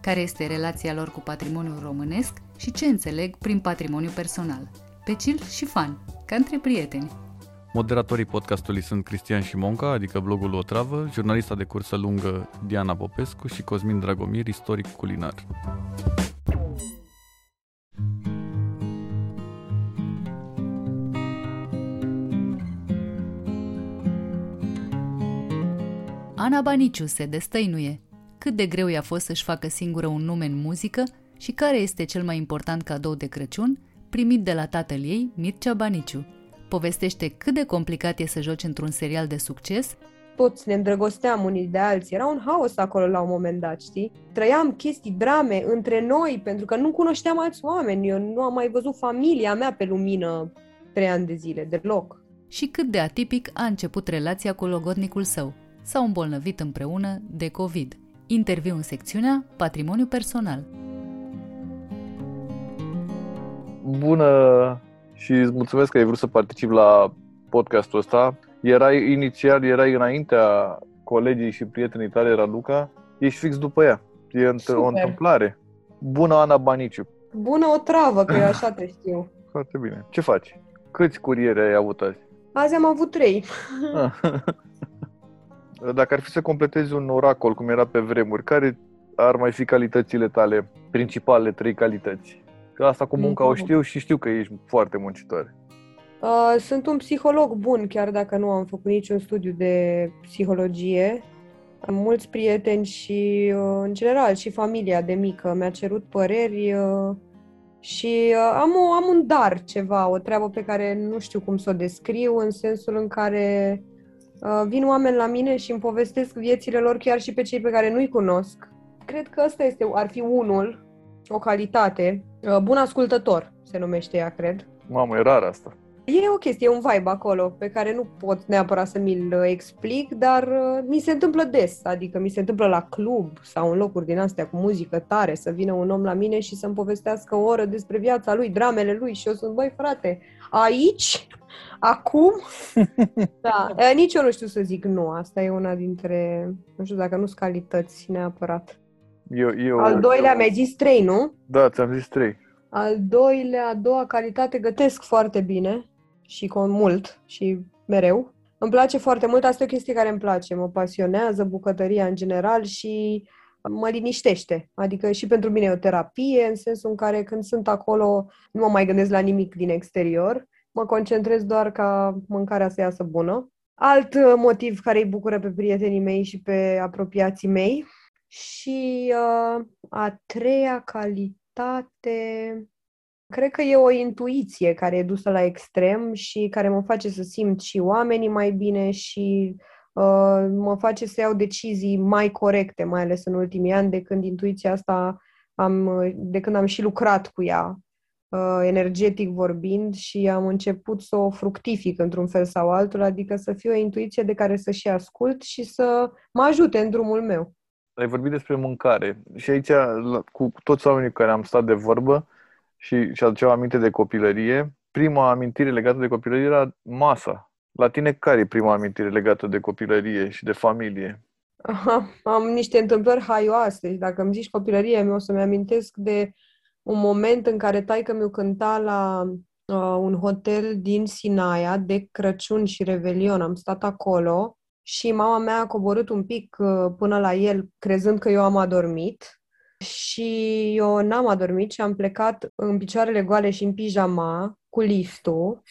care este relația lor cu patrimoniul românesc și ce înțeleg prin patrimoniu personal. Pe chill și fan, ca între prieteni. Moderatorii podcastului sunt Cristian Șimonca, adică blogul O Travă, jurnalista de cursă lungă Diana Popescu și Cosmin Dragomir, istoric culinar. Ana Baniciu se destăinuie cât de greu i-a fost să-și facă singură un nume în muzică și care este cel mai important cadou de Crăciun primit de la tatăl ei, Mircea Baniciu. Povestește cât de complicat e să joci într-un serial de succes toți ne îndrăgosteam unii de alții. Era un haos acolo la un moment dat, știi? Trăiam chestii, drame între noi, pentru că nu cunoșteam alți oameni. Eu nu am mai văzut familia mea pe lumină trei ani de zile, deloc. Și cât de atipic a început relația cu logodnicul său. S-au îmbolnăvit împreună de COVID. Interviu în secțiunea Patrimoniu personal. Bună și îți mulțumesc că ai vrut să particip la podcastul ăsta. Erai inițial, erai înaintea colegii și prietenii tale, Raluca. Ești fix după ea. E Super. o întâmplare. Bună, Ana Baniciu. Bună o travă, că eu așa te știu. Foarte bine. Ce faci? Câți curieri ai avut azi? Azi am avut trei. Dacă ar fi să completezi un oracol, cum era pe vremuri, care ar mai fi calitățile tale, principale trei calități? Că asta cu munca o știu și știu că ești foarte muncitor. Uh, sunt un psiholog bun, chiar dacă nu am făcut niciun studiu de psihologie. Am mulți prieteni și, uh, în general, și familia de mică mi-a cerut păreri uh, și am, o, am un dar ceva, o treabă pe care nu știu cum să o descriu, în sensul în care Uh, vin oameni la mine și îmi povestesc viețile lor chiar și pe cei pe care nu-i cunosc. Cred că ăsta este, ar fi unul, o calitate. Uh, bun ascultător se numește ea, cred. Mamă, e rar asta. E o chestie, e un vibe acolo pe care nu pot neapărat să mi-l uh, explic, dar mi se întâmplă des, adică mi se întâmplă la club sau în locuri din astea cu muzică tare să vină un om la mine și să-mi povestească o oră despre viața lui, dramele lui și eu sunt, băi frate, aici Acum, da, nici eu nu știu să zic nu. Asta e una dintre, nu știu dacă nu sunt calități neapărat. Eu, eu, Al doilea, eu... mi-ai zis trei, nu? Da, ți-am zis trei. Al doilea, a doua calitate, gătesc foarte bine și cu mult și mereu. Îmi place foarte mult, asta e o chestie care îmi place, mă pasionează bucătăria în general și mă liniștește. Adică și pentru mine e o terapie, în sensul în care când sunt acolo nu mă mai gândesc la nimic din exterior mă concentrez doar ca mâncarea să iasă bună. Alt uh, motiv care îi bucură pe prietenii mei și pe apropiații mei. Și uh, a treia calitate, cred că e o intuiție care e dusă la extrem și care mă face să simt și oamenii mai bine și uh, mă face să iau decizii mai corecte, mai ales în ultimii ani, de când intuiția asta am, de când am și lucrat cu ea uh, energetic vorbind și am început să o fructific într-un fel sau altul, adică să fie o intuiție de care să și ascult și să mă ajute în drumul meu. Ai vorbit despre mâncare și aici, cu toți oamenii cu care am stat de vorbă și, și aduceau aminte de copilărie, prima amintire legată de copilărie era masa. La tine care e prima amintire legată de copilărie și de familie? Aha, am niște întâmplări haioase. Dacă îmi zici copilărie, mi-o să-mi amintesc de un moment în care taică mi cânta la uh, un hotel din Sinaia de Crăciun și Revelion. Am stat acolo și mama mea a coborât un pic uh, până la el, crezând că eu am adormit. Și eu n-am adormit și am plecat în picioarele goale și în pijama cu liftul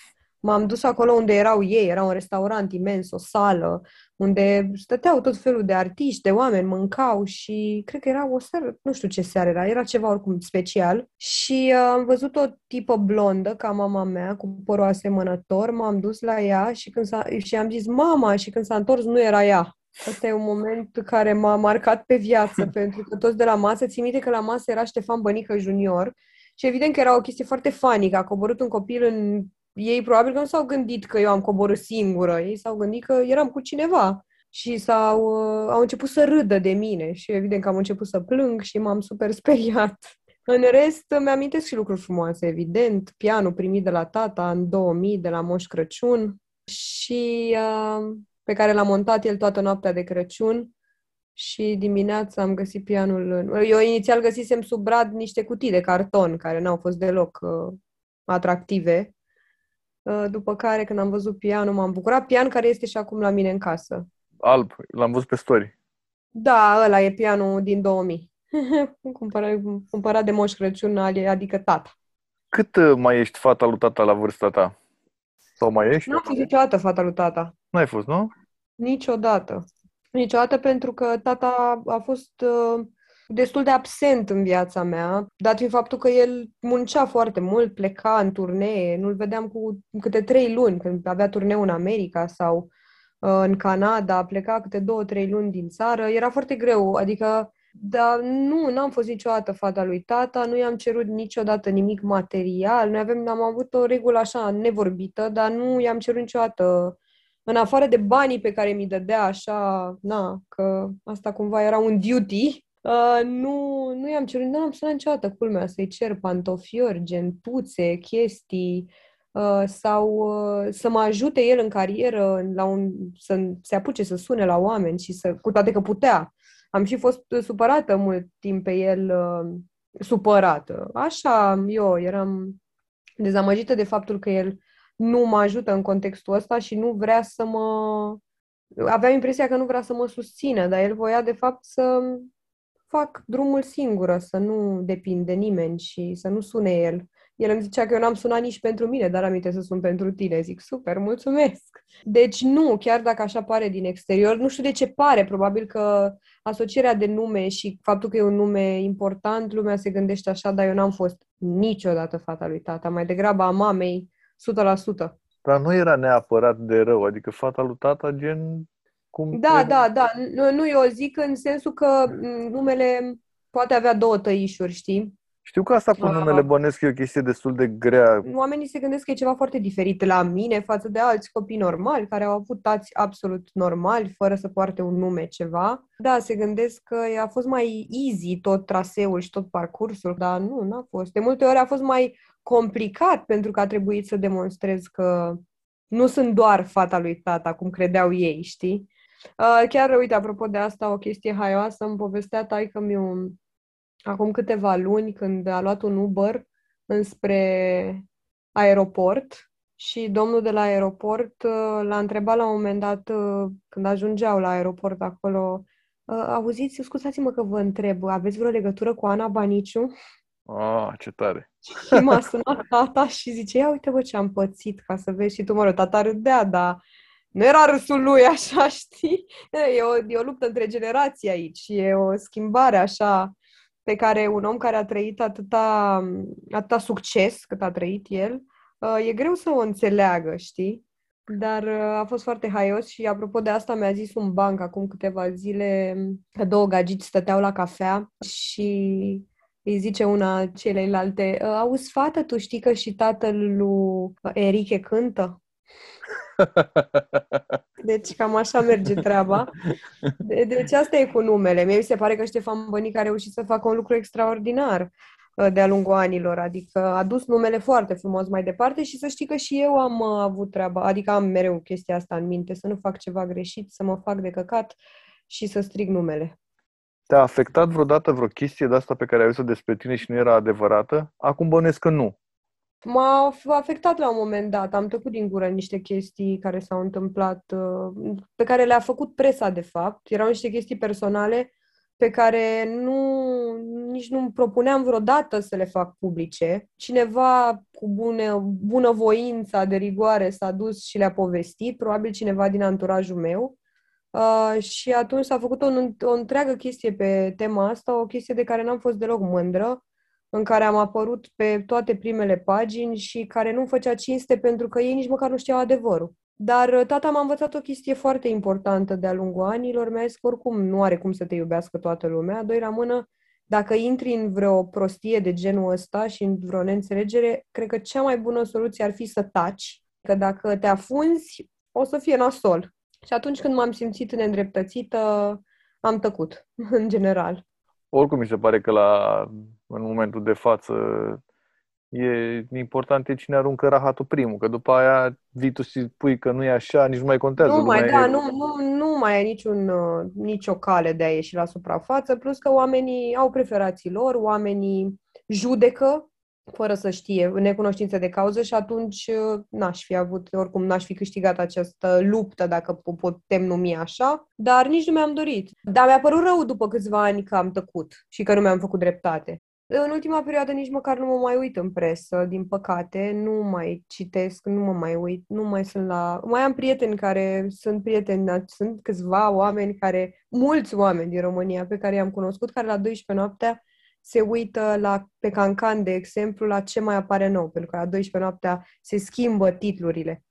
M-am dus acolo unde erau ei, era un restaurant imens, o sală, unde stăteau tot felul de artiști, de oameni, mâncau și cred că era o seară, nu știu ce seară era, era ceva oricum special. Și uh, am văzut o tipă blondă, ca mama mea, cu părul asemănător, m-am dus la ea și, când s-a, și am zis mama și când s-a întors nu era ea. Asta e un moment care m-a marcat pe viață, pentru că toți de la masă, țin minte că la masă era Ștefan Bănică junior și evident că era o chestie foarte funny, că a coborât un copil în... Ei probabil că nu s-au gândit că eu am coborât singură, ei s-au gândit că eram cu cineva și s-au, uh, au început să râdă de mine și evident că am început să plâng și m-am super speriat. În rest, mi-amintesc și lucruri frumoase, evident. Pianul primit de la tata în 2000, de la Moș Crăciun și uh, pe care l-a montat el toată noaptea de Crăciun și dimineața am găsit pianul. În... Eu inițial găsisem sub brad niște cutii de carton care n-au fost deloc uh, atractive. Uh, după care, când am văzut pianul, m-am bucurat. Pian care este și acum la mine în casă. Alb, l-am văzut pe story. Da, ăla e pianul din 2000. cumpărat, cumpărat de Moș Crăciun, adică tata. Cât uh, mai ești fata lui tata la vârsta ta? Sau mai ești? Nu am fost niciodată fata lui tata. Nu ai fost, nu? Niciodată. Niciodată pentru că tata a fost uh, destul de absent în viața mea, dat fiind faptul că el muncea foarte mult, pleca în turnee, nu-l vedeam cu câte trei luni, când avea turneu în America sau uh, în Canada, pleca câte două, trei luni din țară, era foarte greu, adică dar nu, n-am fost niciodată fata lui tata, nu i-am cerut niciodată nimic material. Noi avem, am avut o regulă așa nevorbită, dar nu i-am cerut niciodată în afară de banii pe care mi dădea așa, na, că asta cumva era un duty, uh, nu, nu i-am cerut, nu am sunat niciodată culmea să-i cer pantofiori, gentuțe, chestii, uh, sau uh, să mă ajute el în carieră, la un, să se apuce să sune la oameni și să, cu toate că putea. Am și fost supărată mult timp pe el, uh, supărată. Așa, eu eram dezamăgită de faptul că el nu mă ajută în contextul ăsta și nu vrea să mă... Aveam impresia că nu vrea să mă susțină, dar el voia de fapt să fac drumul singură, să nu depind de nimeni și să nu sune el. El îmi zicea că eu n-am sunat nici pentru mine, dar aminte să sun pentru tine. Zic, super, mulțumesc! Deci nu, chiar dacă așa pare din exterior, nu știu de ce pare, probabil că asocierea de nume și faptul că e un nume important, lumea se gândește așa, dar eu n-am fost niciodată fata lui tata, mai degrabă a mamei, 100%. Dar nu era neapărat de rău, adică fata lui tata gen... Cum da, da, da. Nu, nu, eu zic în sensul că numele poate avea două tăișuri, știi? Știu că asta cu ah. numele bănesc e o chestie destul de grea. Oamenii se gândesc că e ceva foarte diferit la mine față de alți copii normali care au avut tați absolut normali, fără să poarte un nume ceva. Da, se gândesc că a fost mai easy tot traseul și tot parcursul, dar nu, n-a fost. De multe ori a fost mai complicat pentru că a trebuit să demonstrez că nu sunt doar fata lui tata, cum credeau ei, știi? Uh, chiar, uite, apropo de asta, o chestie haioasă, îmi povestea taică mi acum câteva luni când a luat un Uber înspre aeroport și domnul de la aeroport uh, l-a întrebat la un moment dat, uh, când ajungeau la aeroport acolo, auziți, scuzați-mă că vă întreb, aveți vreo legătură cu Ana Baniciu? Ah, ce tare! Și m-a sunat tata și zice, ia uite bă ce am pățit ca să vezi și tu, mă rog, tata râdea, dar nu era râsul lui așa, știi? E o, e o luptă între generații aici, e o schimbare așa pe care un om care a trăit atâta, atâta succes cât a trăit el, uh, e greu să o înțeleagă, știi? Dar uh, a fost foarte haios și apropo de asta mi-a zis un banc acum câteva zile că două gagici stăteau la cafea și îi zice una celelalte, ă, auzi, fată, tu știi că și tatăl lui Erike cântă? Deci cam așa merge treaba. De- deci asta e cu numele. Mie mi se pare că Ștefan Bănic a reușit să facă un lucru extraordinar ă, de-a lungul anilor, adică a dus numele foarte frumos mai departe și să știi că și eu am ă, avut treaba, adică am mereu chestia asta în minte, să nu fac ceva greșit, să mă fac de căcat și să strig numele. Te-a afectat vreodată vreo chestie de asta pe care ai văzut despre tine și nu era adevărată? Acum bănesc că nu. M-a afectat la un moment dat. Am tăcut din gură niște chestii care s-au întâmplat, uh, pe care le-a făcut presa, de fapt. Erau niște chestii personale pe care nu, nici nu propuneam vreodată să le fac publice. Cineva cu bună, bună voință, de rigoare, s-a dus și le-a povestit, probabil cineva din anturajul meu. Uh, și atunci s-a făcut o, o întreagă chestie pe tema asta, o chestie de care n-am fost deloc mândră, în care am apărut pe toate primele pagini și care nu făcea cinste pentru că ei nici măcar nu știau adevărul. Dar tata m-a învățat o chestie foarte importantă de-a lungul anilor. Mi-a zis că oricum nu are cum să te iubească toată lumea. Doi la mână, dacă intri în vreo prostie de genul ăsta și în vreo neînțelegere, cred că cea mai bună soluție ar fi să taci. Că dacă te afunzi, o să fie nasol. Și atunci când m-am simțit neîndreptățită, am tăcut, în general. Oricum mi se pare că la, în momentul de față e important e cine aruncă rahatul primul, că după aia vii tu și spui că nu e așa, nici nu mai contează. Nu mai, da, e... nu, nu, nu mai ai niciun, uh, nicio cale de a ieși la suprafață, plus că oamenii au preferații lor, oamenii judecă fără să știe, în necunoștință de cauză și atunci uh, n-aș fi avut, oricum n-aș fi câștigat această luptă, dacă o putem numi așa, dar nici nu mi-am dorit. Dar mi-a părut rău după câțiva ani că am tăcut și că nu mi-am făcut dreptate. În ultima perioadă nici măcar nu mă mai uit în presă, din păcate, nu mai citesc, nu mă mai uit, nu mai sunt la... Mai am prieteni care sunt prieteni, sunt câțiva oameni care, mulți oameni din România pe care i-am cunoscut, care la 12 noaptea se uită la, pe Cancan, de exemplu, la ce mai apare nou, pentru că la 12 noaptea se schimbă titlurile.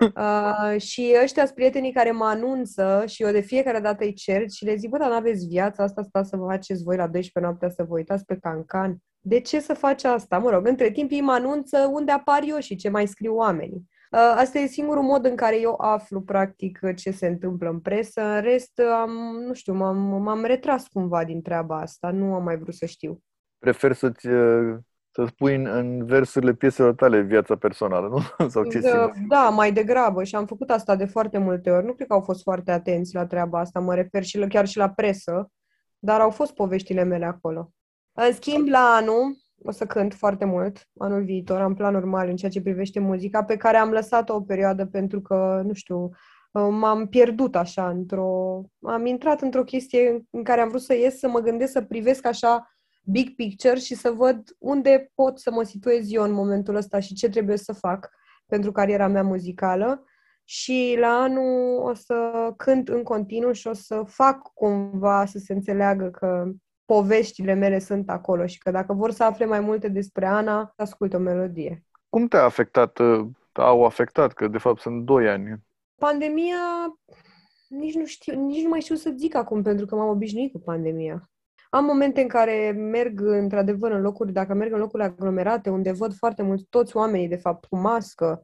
Uh, și ăștia sunt prietenii care mă anunță și eu de fiecare dată îi cer și le zic, bă, dar n-aveți viața asta, asta să vă faceți voi la 12 noaptea să vă uitați pe Cancan. De ce să faci asta? Mă rog, între timp ei mă anunță unde apar eu și ce mai scriu oamenii. Uh, asta e singurul mod în care eu aflu, practic, ce se întâmplă în presă. În rest, am, nu știu, m-am, m-am retras cumva din treaba asta. Nu am mai vrut să știu. Prefer să-ți uh, să spui în, în versurile pieselor tale viața personală, nu? Sau ce da, da, mai degrabă și am făcut asta de foarte multe ori. Nu cred că au fost foarte atenți la treaba asta, mă refer și la, chiar și la presă, dar au fost poveștile mele acolo. În schimb, la anul, o să cânt foarte mult anul viitor, am planuri mari în ceea ce privește muzica, pe care am lăsat-o o perioadă pentru că, nu știu, m-am pierdut așa într-o... Am intrat într-o chestie în care am vrut să ies, să mă gândesc, să privesc așa big picture și să văd unde pot să mă situez eu în momentul ăsta și ce trebuie să fac pentru cariera mea muzicală. Și la anul o să cânt în continuu și o să fac cumva să se înțeleagă că poveștile mele sunt acolo și că dacă vor să afle mai multe despre Ana, ascultă o melodie. Cum te-a afectat, uh, au afectat, că de fapt sunt doi ani? Pandemia, nici nu știu, nici nu mai știu să zic acum, pentru că m-am obișnuit cu pandemia. Am momente în care merg într-adevăr în locuri, dacă merg în locuri aglomerate, unde văd foarte mult toți oamenii, de fapt, cu mască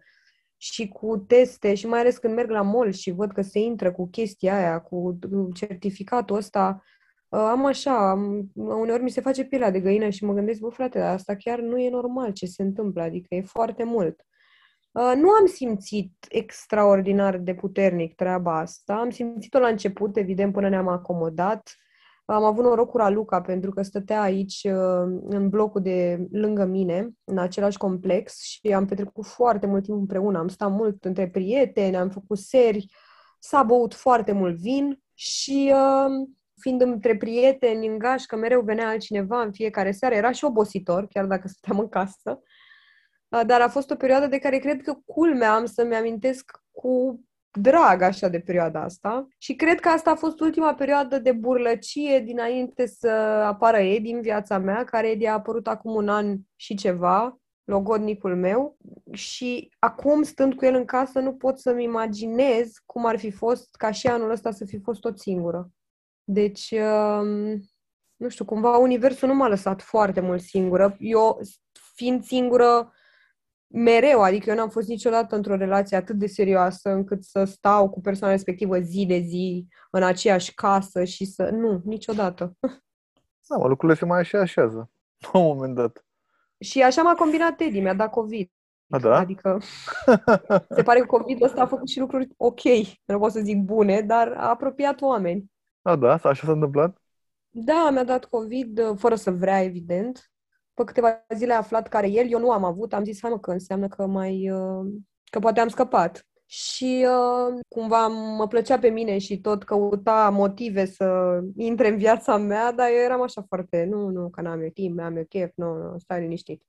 și cu teste și mai ales când merg la mall și văd că se intră cu chestia aia, cu certificatul ăsta, uh, am așa, uneori mi se face pielea de găină și mă gândesc, bă frate, dar asta chiar nu e normal ce se întâmplă, adică e foarte mult. Uh, nu am simțit extraordinar de puternic treaba asta, am simțit-o la început, evident, până ne-am acomodat, am avut noroc cu Raluca pentru că stătea aici uh, în blocul de lângă mine, în același complex și am petrecut foarte mult timp împreună. Am stat mult între prieteni, am făcut seri, s-a băut foarte mult vin și uh, fiind între prieteni în gașcă, mereu venea altcineva în fiecare seară. Era și obositor, chiar dacă stăteam în casă. Uh, dar a fost o perioadă de care cred că culmea am să-mi amintesc cu drag așa de perioada asta și cred că asta a fost ultima perioadă de burlăcie dinainte să apară Edi în viața mea, care Edi a apărut acum un an și ceva, logodnicul meu și acum, stând cu el în casă, nu pot să-mi imaginez cum ar fi fost ca și anul ăsta să fi fost tot singură. Deci, um, nu știu, cumva universul nu m-a lăsat foarte mult singură. Eu, fiind singură, mereu, adică eu n-am fost niciodată într-o relație atât de serioasă încât să stau cu persoana respectivă zi de zi în aceeași casă și să... Nu, niciodată. Da, mă, lucrurile se mai așa așează. La un moment dat. Și așa m-a combinat Teddy, mi-a dat COVID. A, da? Adică se pare că COVID ăsta a făcut și lucruri ok, nu pot să zic bune, dar a apropiat oameni. A, da? Așa s-a întâmplat? Da, mi-a dat COVID, fără să vrea, evident pe câteva zile a aflat care el, eu nu am avut, am zis, hai mă, că înseamnă că mai, uh, că poate am scăpat. Și uh, cumva mă plăcea pe mine și tot căuta motive să intre în viața mea, dar eu eram așa foarte, nu, nu, că n-am eu timp, am eu chef, nu, nu, stai liniștit.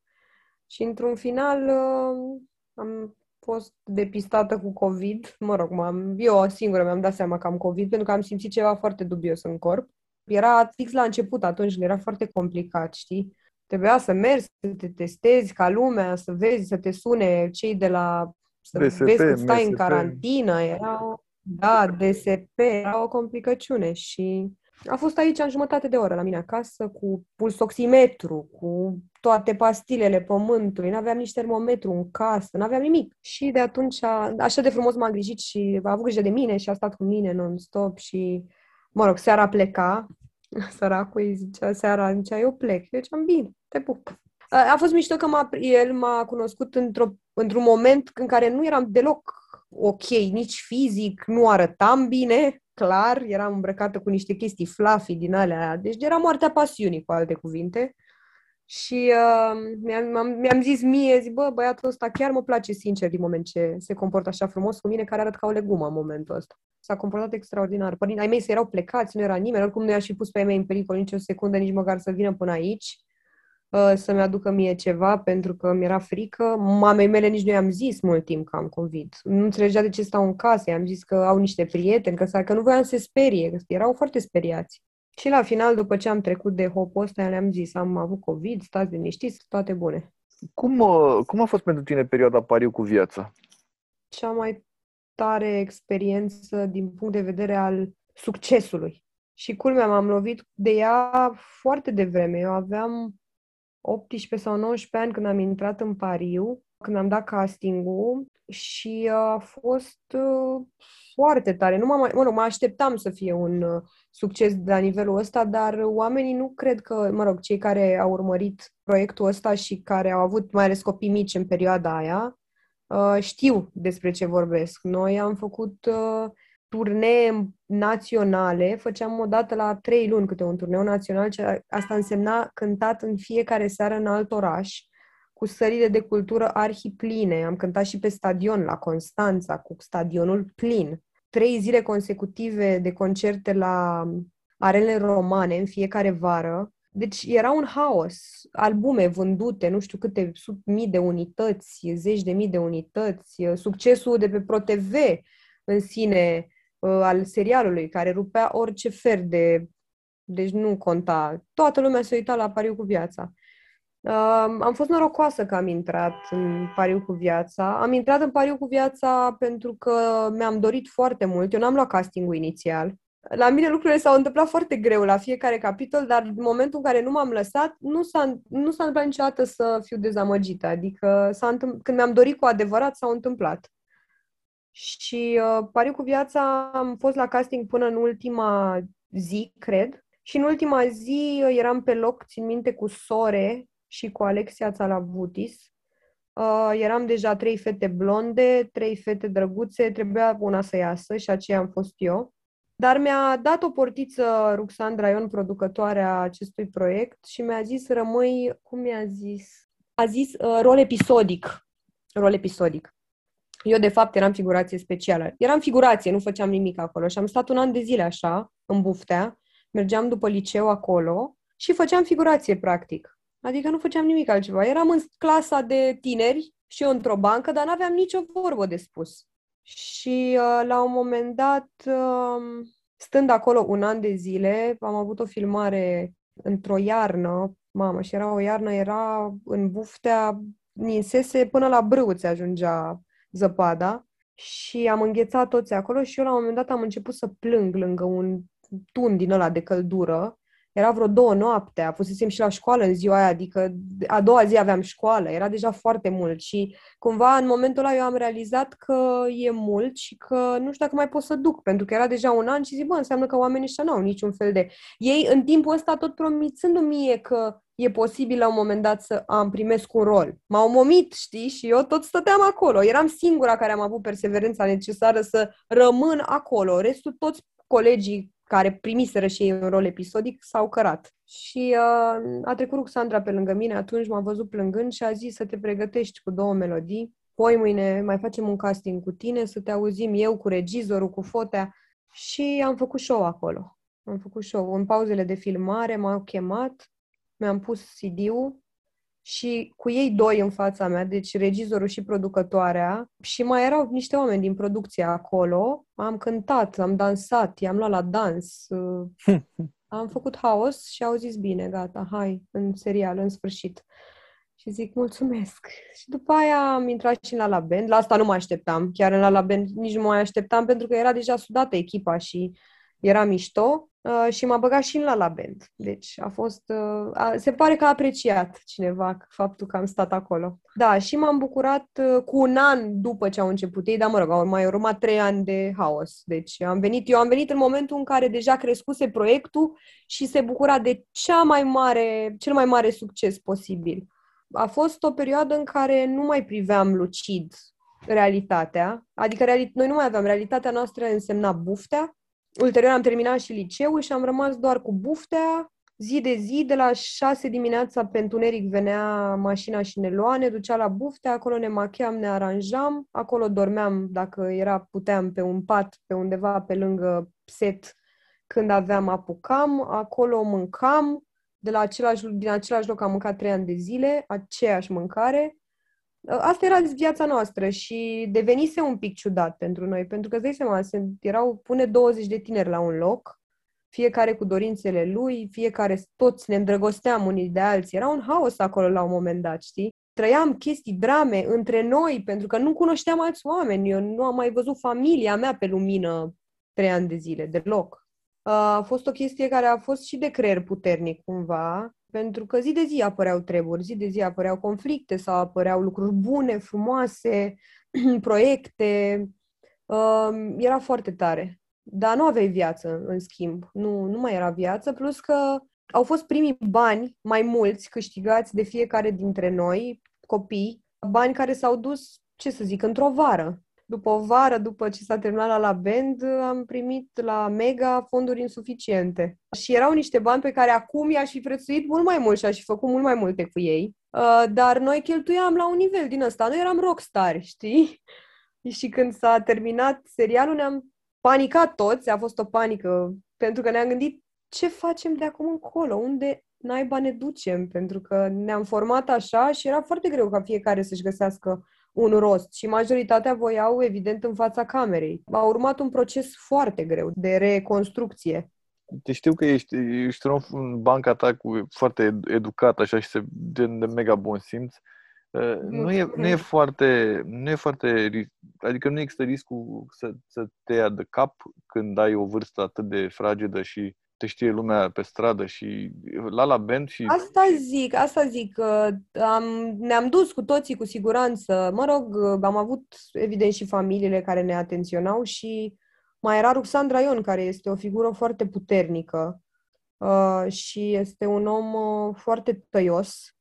Și într-un final uh, am fost depistată cu COVID, mă rog, m-am, eu singură mi-am dat seama că am COVID pentru că am simțit ceva foarte dubios în corp. Era fix la început atunci, era foarte complicat, știi? Trebuia să mergi, să te testezi ca lumea, să vezi, să te sune cei de la să DSP, vezi că stai MSP. în carantină, era da, DSP, era o complicăciune și a fost aici în jumătate de oră la mine acasă cu pulsoximetru, cu toate pastilele pământului, n-aveam nici termometru în casă, n-aveam nimic. Și de atunci, așa de frumos m-a îngrijit și a avut grijă de mine și a stat cu mine non-stop și, mă rog, seara pleca, săracul îi zicea seara, zicea, eu plec. Eu ziceam, bine, te pup. A fost mișto că m-a, el m-a cunoscut într-o, într-un moment în care nu eram deloc ok, nici fizic, nu arătam bine, clar, eram îmbrăcată cu niște chestii fluffy din alea, deci era moartea pasiunii, cu alte cuvinte. Și uh, mi-am, mi-am zis mie, zic, bă, băiatul ăsta chiar mă place sincer din moment ce se comportă așa frumos cu mine, care arată ca o legumă în momentul ăsta. S-a comportat extraordinar. Părinții ai mei se erau plecați, nu era nimeni, oricum nu i-aș fi pus pe ei mei în pericol nicio secundă, nici măcar să vină până aici. Uh, să-mi aducă mie ceva pentru că mi-era frică. Mamei mele nici nu i-am zis mult timp că am COVID. Nu înțelegea de ce stau în casă. I-am zis că au niște prieteni, că, că nu voiam să se sperie, că erau foarte speriați. Și la final, după ce am trecut de hopul ăsta, le-am zis, am avut COVID, stați liniștiți, toate bune. Cum, uh, cum a fost pentru tine perioada pariu cu viața? Cea mai tare experiență din punct de vedere al succesului. Și culmea, m-am lovit de ea foarte devreme. Eu aveam 18 sau 19 ani când am intrat în pariu, când am dat castingul și a fost uh, foarte tare. Nu mă, mă rog, mă așteptam să fie un uh, succes la nivelul ăsta, dar oamenii nu cred că, mă rog, cei care au urmărit proiectul ăsta și care au avut mai ales copii mici în perioada aia, uh, știu despre ce vorbesc. Noi am făcut uh, turnee naționale, făceam o dată la trei luni câte un turneu național, ce asta însemna cântat în fiecare seară în alt oraș, cu sările de cultură arhipline. Am cântat și pe stadion la Constanța, cu stadionul plin. Trei zile consecutive de concerte la arenele romane în fiecare vară. Deci era un haos. Albume vândute, nu știu câte sub mii de unități, zeci de mii de unități, succesul de pe ProTV în sine, uh, al serialului, care rupea orice fel de... Deci nu conta. Toată lumea se uita la pariu cu viața. Uh, am fost norocoasă că am intrat în pariu cu viața. Am intrat în pariu cu viața pentru că mi-am dorit foarte mult. Eu n-am luat castingul inițial. La mine lucrurile s-au întâmplat foarte greu la fiecare capitol, dar în momentul în care nu m-am lăsat, nu s-a, nu s-a întâmplat niciodată să fiu dezamăgită. Adică s-a întâmpl- când mi-am dorit cu adevărat, s-au întâmplat. Și uh, pariu cu viața am fost la casting până în ultima zi, cred. Și în ultima zi uh, eram pe loc, țin minte, cu Sore și cu Alexia Țalavutis. Uh, eram deja trei fete blonde, trei fete drăguțe, trebuia una să iasă și aceea am fost eu. Dar mi-a dat o portiță Ruxandra Ion, producătoarea acestui proiect, și mi-a zis rămâi, cum mi-a zis? A zis uh, rol episodic. Rol episodic. Eu, de fapt, eram figurație specială. Eram figurație, nu făceam nimic acolo și am stat un an de zile așa, în buftea, mergeam după liceu acolo și făceam figurație, practic. Adică nu făceam nimic altceva. Eram în clasa de tineri și eu într-o bancă, dar n-aveam nicio vorbă de spus. Și uh, la un moment dat, uh, stând acolo un an de zile, am avut o filmare într-o iarnă, mamă, și era o iarnă, era în buftea, ninsese până la brâu ți ajungea zăpada și am înghețat toți acolo și eu la un moment dat am început să plâng lângă un tun din ăla de căldură. Era vreo două noapte, fusesem și la școală în ziua aia, adică a doua zi aveam școală, era deja foarte mult și cumva în momentul ăla eu am realizat că e mult și că nu știu dacă mai pot să duc, pentru că era deja un an și zic, bă, înseamnă că oamenii ăștia nu au niciun fel de... Ei în timpul ăsta tot promițându-mi mie că e posibil la un moment dat să am primesc un rol. M-au momit, știi, și eu tot stăteam acolo. Eram singura care am avut perseverența necesară să rămân acolo. Restul, toți colegii care primiseră și ei un rol episodic s-au cărat. Și uh, a trecut Ruxandra pe lângă mine, atunci m-a văzut plângând și a zis să te pregătești cu două melodii. Poi mâine mai facem un casting cu tine, să te auzim eu cu regizorul, cu fotea. Și am făcut show acolo. Am făcut show. În pauzele de filmare m-au chemat mi-am pus CD-ul și cu ei doi în fața mea, deci regizorul și producătoarea, și mai erau niște oameni din producție acolo. Am cântat, am dansat, i-am luat la dans, am făcut haos și au zis bine, gata, hai, în serial, în sfârșit. Și zic, mulțumesc. Și după aia am intrat și în La La Band. La asta nu mă așteptam. Chiar în La La Band nici nu mă mai așteptam pentru că era deja sudată echipa și era mișto. Uh, și m-a băgat și în La La Band. Deci a fost... Uh, a, se pare că a apreciat cineva faptul că am stat acolo. Da, și m-am bucurat uh, cu un an după ce au început ei, dar mă rog, au mai urmat trei ani de haos. Deci am venit, eu am venit în momentul în care deja crescuse proiectul și se bucura de cea mai mare, cel mai mare succes posibil. A fost o perioadă în care nu mai priveam lucid realitatea, adică reali- noi nu mai aveam, realitatea noastră însemna buftea, Ulterior am terminat și liceul și am rămas doar cu buftea. Zi de zi, de la 6 dimineața pe întuneric venea mașina și ne lua, ne ducea la buftea, acolo ne macheam, ne aranjam, acolo dormeam, dacă era, puteam, pe un pat, pe undeva pe lângă set, când aveam apucam, acolo mâncam, de la același, din același loc am mâncat trei ani de zile, aceeași mâncare, Asta era viața noastră și devenise un pic ciudat pentru noi, pentru că, îți dai seama, erau pune 20 de tineri la un loc, fiecare cu dorințele lui, fiecare, toți ne îndrăgosteam unii de alții. Era un haos acolo la un moment dat, știi? Trăiam chestii, drame între noi, pentru că nu cunoșteam alți oameni. Eu nu am mai văzut familia mea pe lumină trei ani de zile, deloc. A fost o chestie care a fost și de creier puternic, cumva, pentru că zi de zi apăreau treburi, zi de zi apăreau conflicte sau apăreau lucruri bune, frumoase, proiecte. Uh, era foarte tare. Dar nu aveai viață, în schimb. Nu, nu mai era viață, plus că au fost primii bani mai mulți câștigați de fiecare dintre noi, copii, bani care s-au dus, ce să zic, într-o vară după o vară, după ce s-a terminat la la band, am primit la Mega fonduri insuficiente. Și erau niște bani pe care acum i-aș fi prețuit mult mai mult și aș fi făcut mult mai multe cu ei. Uh, dar noi cheltuiam la un nivel din ăsta. Noi eram rockstar, știi? Și când s-a terminat serialul ne-am panicat toți, a fost o panică, pentru că ne-am gândit ce facem de acum încolo, unde naiba ne ducem, pentru că ne-am format așa și era foarte greu ca fiecare să-și găsească un rost și majoritatea voiau, evident, în fața camerei. A urmat un proces foarte greu de reconstrucție. Te știu că ești, ești un om în banca ta cu, foarte educat așa și de, de mega bun simț. Uh, nu e, nu e foarte, nu e foarte, adică nu există riscul să, să te ia de cap când ai o vârstă atât de fragedă și te știe lumea pe stradă și la la band și... Asta zic, asta zic. Am, ne-am dus cu toții cu siguranță. Mă rog, am avut evident și familiile care ne atenționau și mai era Ruxandra Ion, care este o figură foarte puternică uh, și este un om uh, foarte tăios.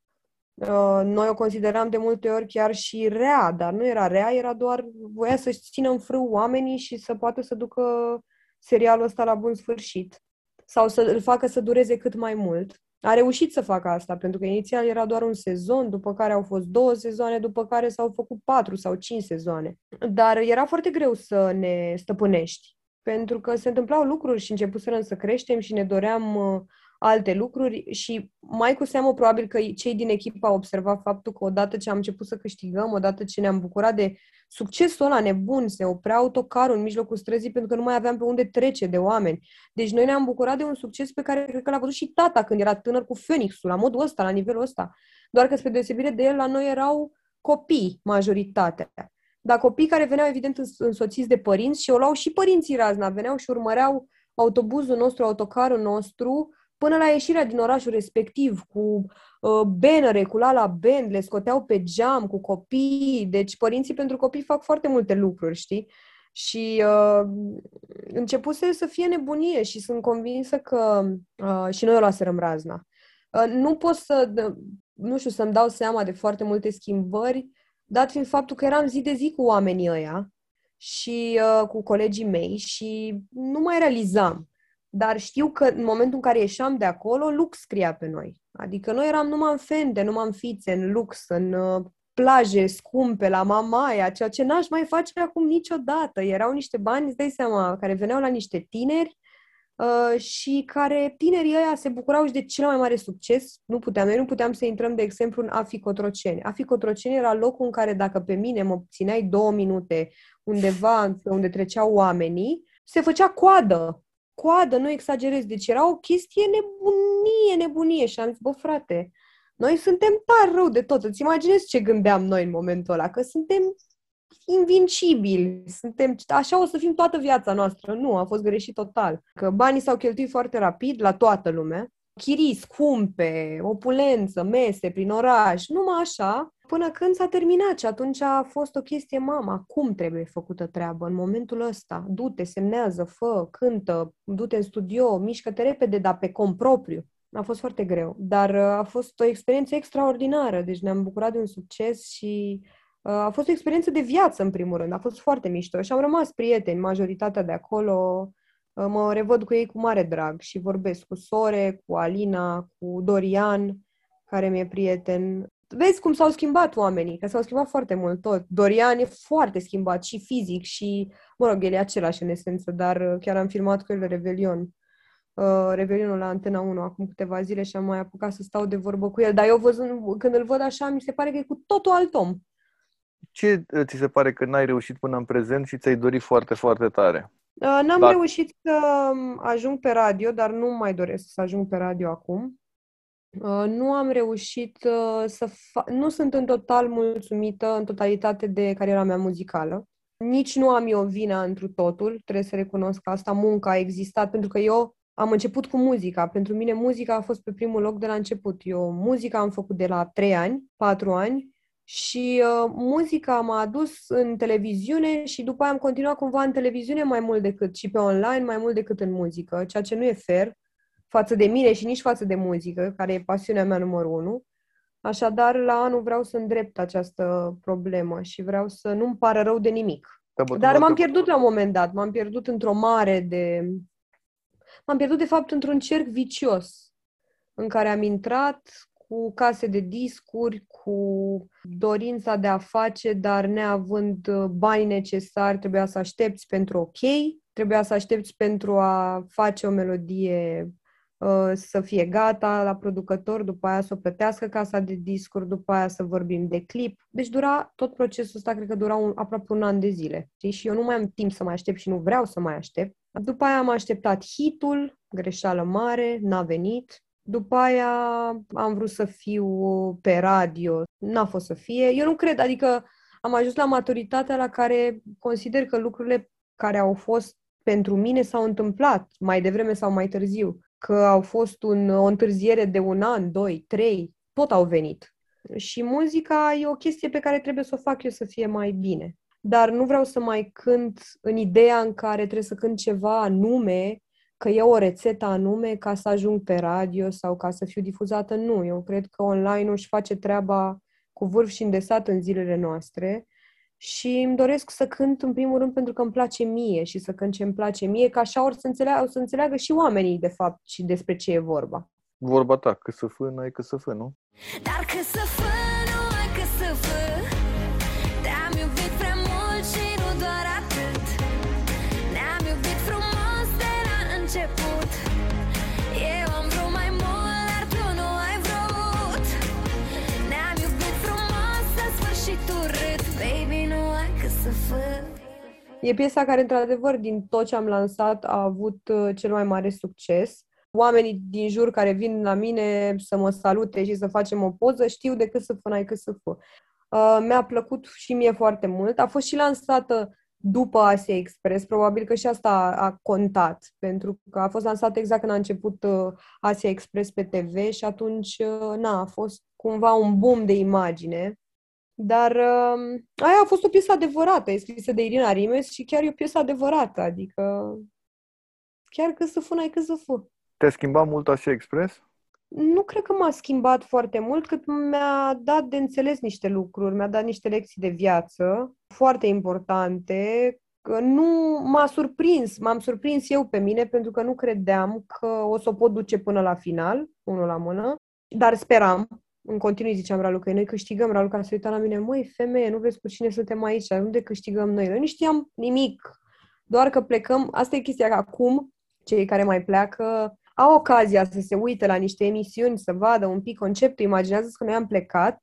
Uh, noi o consideram de multe ori chiar și rea, dar nu era rea, era doar voia să-și țină în frâu oamenii și să poată să ducă serialul ăsta la bun sfârșit sau să îl facă să dureze cât mai mult. A reușit să facă asta, pentru că inițial era doar un sezon, după care au fost două sezoane, după care s-au făcut patru sau cinci sezoane. Dar era foarte greu să ne stăpânești, pentru că se întâmplau lucruri și începuserăm să creștem și ne doream uh, alte lucruri și mai cu seamă probabil că cei din echipă au observat faptul că odată ce am început să câștigăm, odată ce ne-am bucurat de succesul ăla nebun, se oprea autocarul în mijlocul străzii pentru că nu mai aveam pe unde trece de oameni. Deci noi ne-am bucurat de un succes pe care cred că l-a văzut și tata când era tânăr cu Phoenix-ul, la modul ăsta, la nivelul ăsta. Doar că spre deosebire de el, la noi erau copii majoritatea. Dar copii care veneau evident însoțiți de părinți și o luau și părinții razna, veneau și urmăreau autobuzul nostru, autocarul nostru, până la ieșirea din orașul respectiv, cu uh, bannere, cu la la band, le scoteau pe geam cu copii. Deci părinții pentru copii fac foarte multe lucruri, știi? Și uh, începuse să fie nebunie și sunt convinsă că uh, și noi o luaserăm razna. Uh, nu pot să, nu știu, să-mi dau seama de foarte multe schimbări, dat fiind faptul că eram zi de zi cu oamenii ăia și uh, cu colegii mei și nu mai realizam. Dar știu că în momentul în care ieșeam de acolo, Lux scria pe noi. Adică noi eram numai în fende, numai în fițe, în lux, în uh, plaje scumpe la Mamaia, ceea ce n-aș mai face acum niciodată. Erau niște bani, îți dai seama, care veneau la niște tineri uh, și care tinerii ăia se bucurau și de cel mai mare succes. Nu puteam, noi nu puteam să intrăm, de exemplu, în Aficotroceni. Aficotroceni era locul în care dacă pe mine mă țineai două minute undeva unde treceau oamenii, se făcea coadă coadă, nu exagerez. Deci era o chestie nebunie, nebunie. Și am zis, bă, frate, Noi suntem tare rău de tot. Îți imaginezi ce gândeam noi în momentul ăla? Că suntem invincibili, suntem, așa o să fim toată viața noastră. Nu, a fost greșit total. Că banii s-au cheltuit foarte rapid la toată lumea. Chirii scumpe, opulență, mese prin oraș, numai așa, până când s-a terminat și atunci a fost o chestie, mama, cum trebuie făcută treabă în momentul ăsta? Du-te, semnează, fă, cântă, du-te în studio, mișcă-te repede, dar pe cont propriu. A fost foarte greu, dar uh, a fost o experiență extraordinară, deci ne-am bucurat de un succes și uh, a fost o experiență de viață, în primul rând. A fost foarte mișto și am rămas prieteni, majoritatea de acolo. Uh, mă revăd cu ei cu mare drag și vorbesc cu Sore, cu Alina, cu Dorian, care mi-e prieten. Vezi cum s-au schimbat oamenii, că s-au schimbat foarte mult tot. Dorian e foarte schimbat și fizic și, mă rog, el e același în esență, dar chiar am filmat cu el Revelion uh, Revelionul la Antena 1 acum câteva zile și am mai apucat să stau de vorbă cu el. Dar eu văzând, când îl văd așa, mi se pare că e cu totul alt om. Ce uh, ți se pare că n-ai reușit până în prezent și ți-ai dorit foarte, foarte tare? Uh, n-am Dar... reușit să um, ajung pe radio, dar nu mai doresc să ajung pe radio acum. Uh, nu am reușit uh, să fa- nu sunt în total mulțumită în totalitate de cariera mea muzicală. Nici nu am eu vina întru totul, trebuie să recunosc că asta, munca a existat, pentru că eu am început cu muzica. Pentru mine muzica a fost pe primul loc de la început. Eu muzica am făcut de la 3 ani, 4 ani și uh, muzica m-a adus în televiziune și după aia am continuat cumva în televiziune mai mult decât și pe online mai mult decât în muzică, ceea ce nu e fair față de mine și nici față de muzică, care e pasiunea mea numărul unu. Așadar, la anul vreau să îndrept această problemă și vreau să nu-mi pară rău de nimic. Da, Dar m-am pierdut la un moment dat, m-am pierdut într-o mare de m-am pierdut de fapt într-un cerc vicios în care am intrat cu case de discuri, cu dorința de a face, dar neavând uh, bani necesari, trebuia să aștepți pentru ok, trebuia să aștepți pentru a face o melodie uh, să fie gata la producător, după aia să o plătească casa de discuri, după aia să vorbim de clip. Deci dura, tot procesul ăsta cred că dura un, aproape un an de zile. Și eu nu mai am timp să mai aștept și nu vreau să mai aștept. După aia am așteptat hitul, greșeală mare, n-a venit. După aia am vrut să fiu pe radio, n-a fost să fie. Eu nu cred, adică am ajuns la maturitatea la care consider că lucrurile care au fost pentru mine s-au întâmplat mai devreme sau mai târziu. Că au fost un, o întârziere de un an, doi, trei, tot au venit. Și muzica e o chestie pe care trebuie să o fac eu să fie mai bine dar nu vreau să mai cânt în ideea în care trebuie să cânt ceva anume, că e o rețetă anume ca să ajung pe radio sau ca să fiu difuzată. Nu, eu cred că online își face treaba cu vârf și îndesat în zilele noastre și îmi doresc să cânt în primul rând pentru că îmi place mie și să cânt ce îmi place mie, ca așa or să înțeleagă, o să înțeleagă și oamenii de fapt și despre ce e vorba. Vorba ta, că să fă, n-ai că să fă, nu? Dar că să fă, E piesa care, într-adevăr, din tot ce am lansat, a avut uh, cel mai mare succes. Oamenii din jur care vin la mine să mă salute și să facem o poză știu de cât să fă, n-ai cât să fă. Uh, mi-a plăcut și mie foarte mult. A fost și lansată după Asia Express, probabil că și asta a, a contat, pentru că a fost lansată exact când a început uh, Asia Express pe TV și atunci, uh, na, a fost cumva un boom de imagine. Dar uh, aia a fost o piesă adevărată, e scrisă de Irina Rimes și chiar e o piesă adevărată, adică chiar că să fă, n-ai că să fă. Te-a schimbat mult Asia Express? Nu cred că m-a schimbat foarte mult, cât mi-a dat de înțeles niște lucruri, mi-a dat niște lecții de viață foarte importante. Că nu m-a surprins, m-am surprins eu pe mine pentru că nu credeam că o să o pot duce până la final, unul la mână, dar speram, în continuu ziceam Raluca, noi câștigăm, Raluca se uita la mine, măi, femeie, nu vezi cu cine suntem aici, unde câștigăm noi? Noi nu știam nimic, doar că plecăm, asta e chestia că acum, cei care mai pleacă, au ocazia să se uite la niște emisiuni, să vadă un pic conceptul, imaginează că noi am plecat,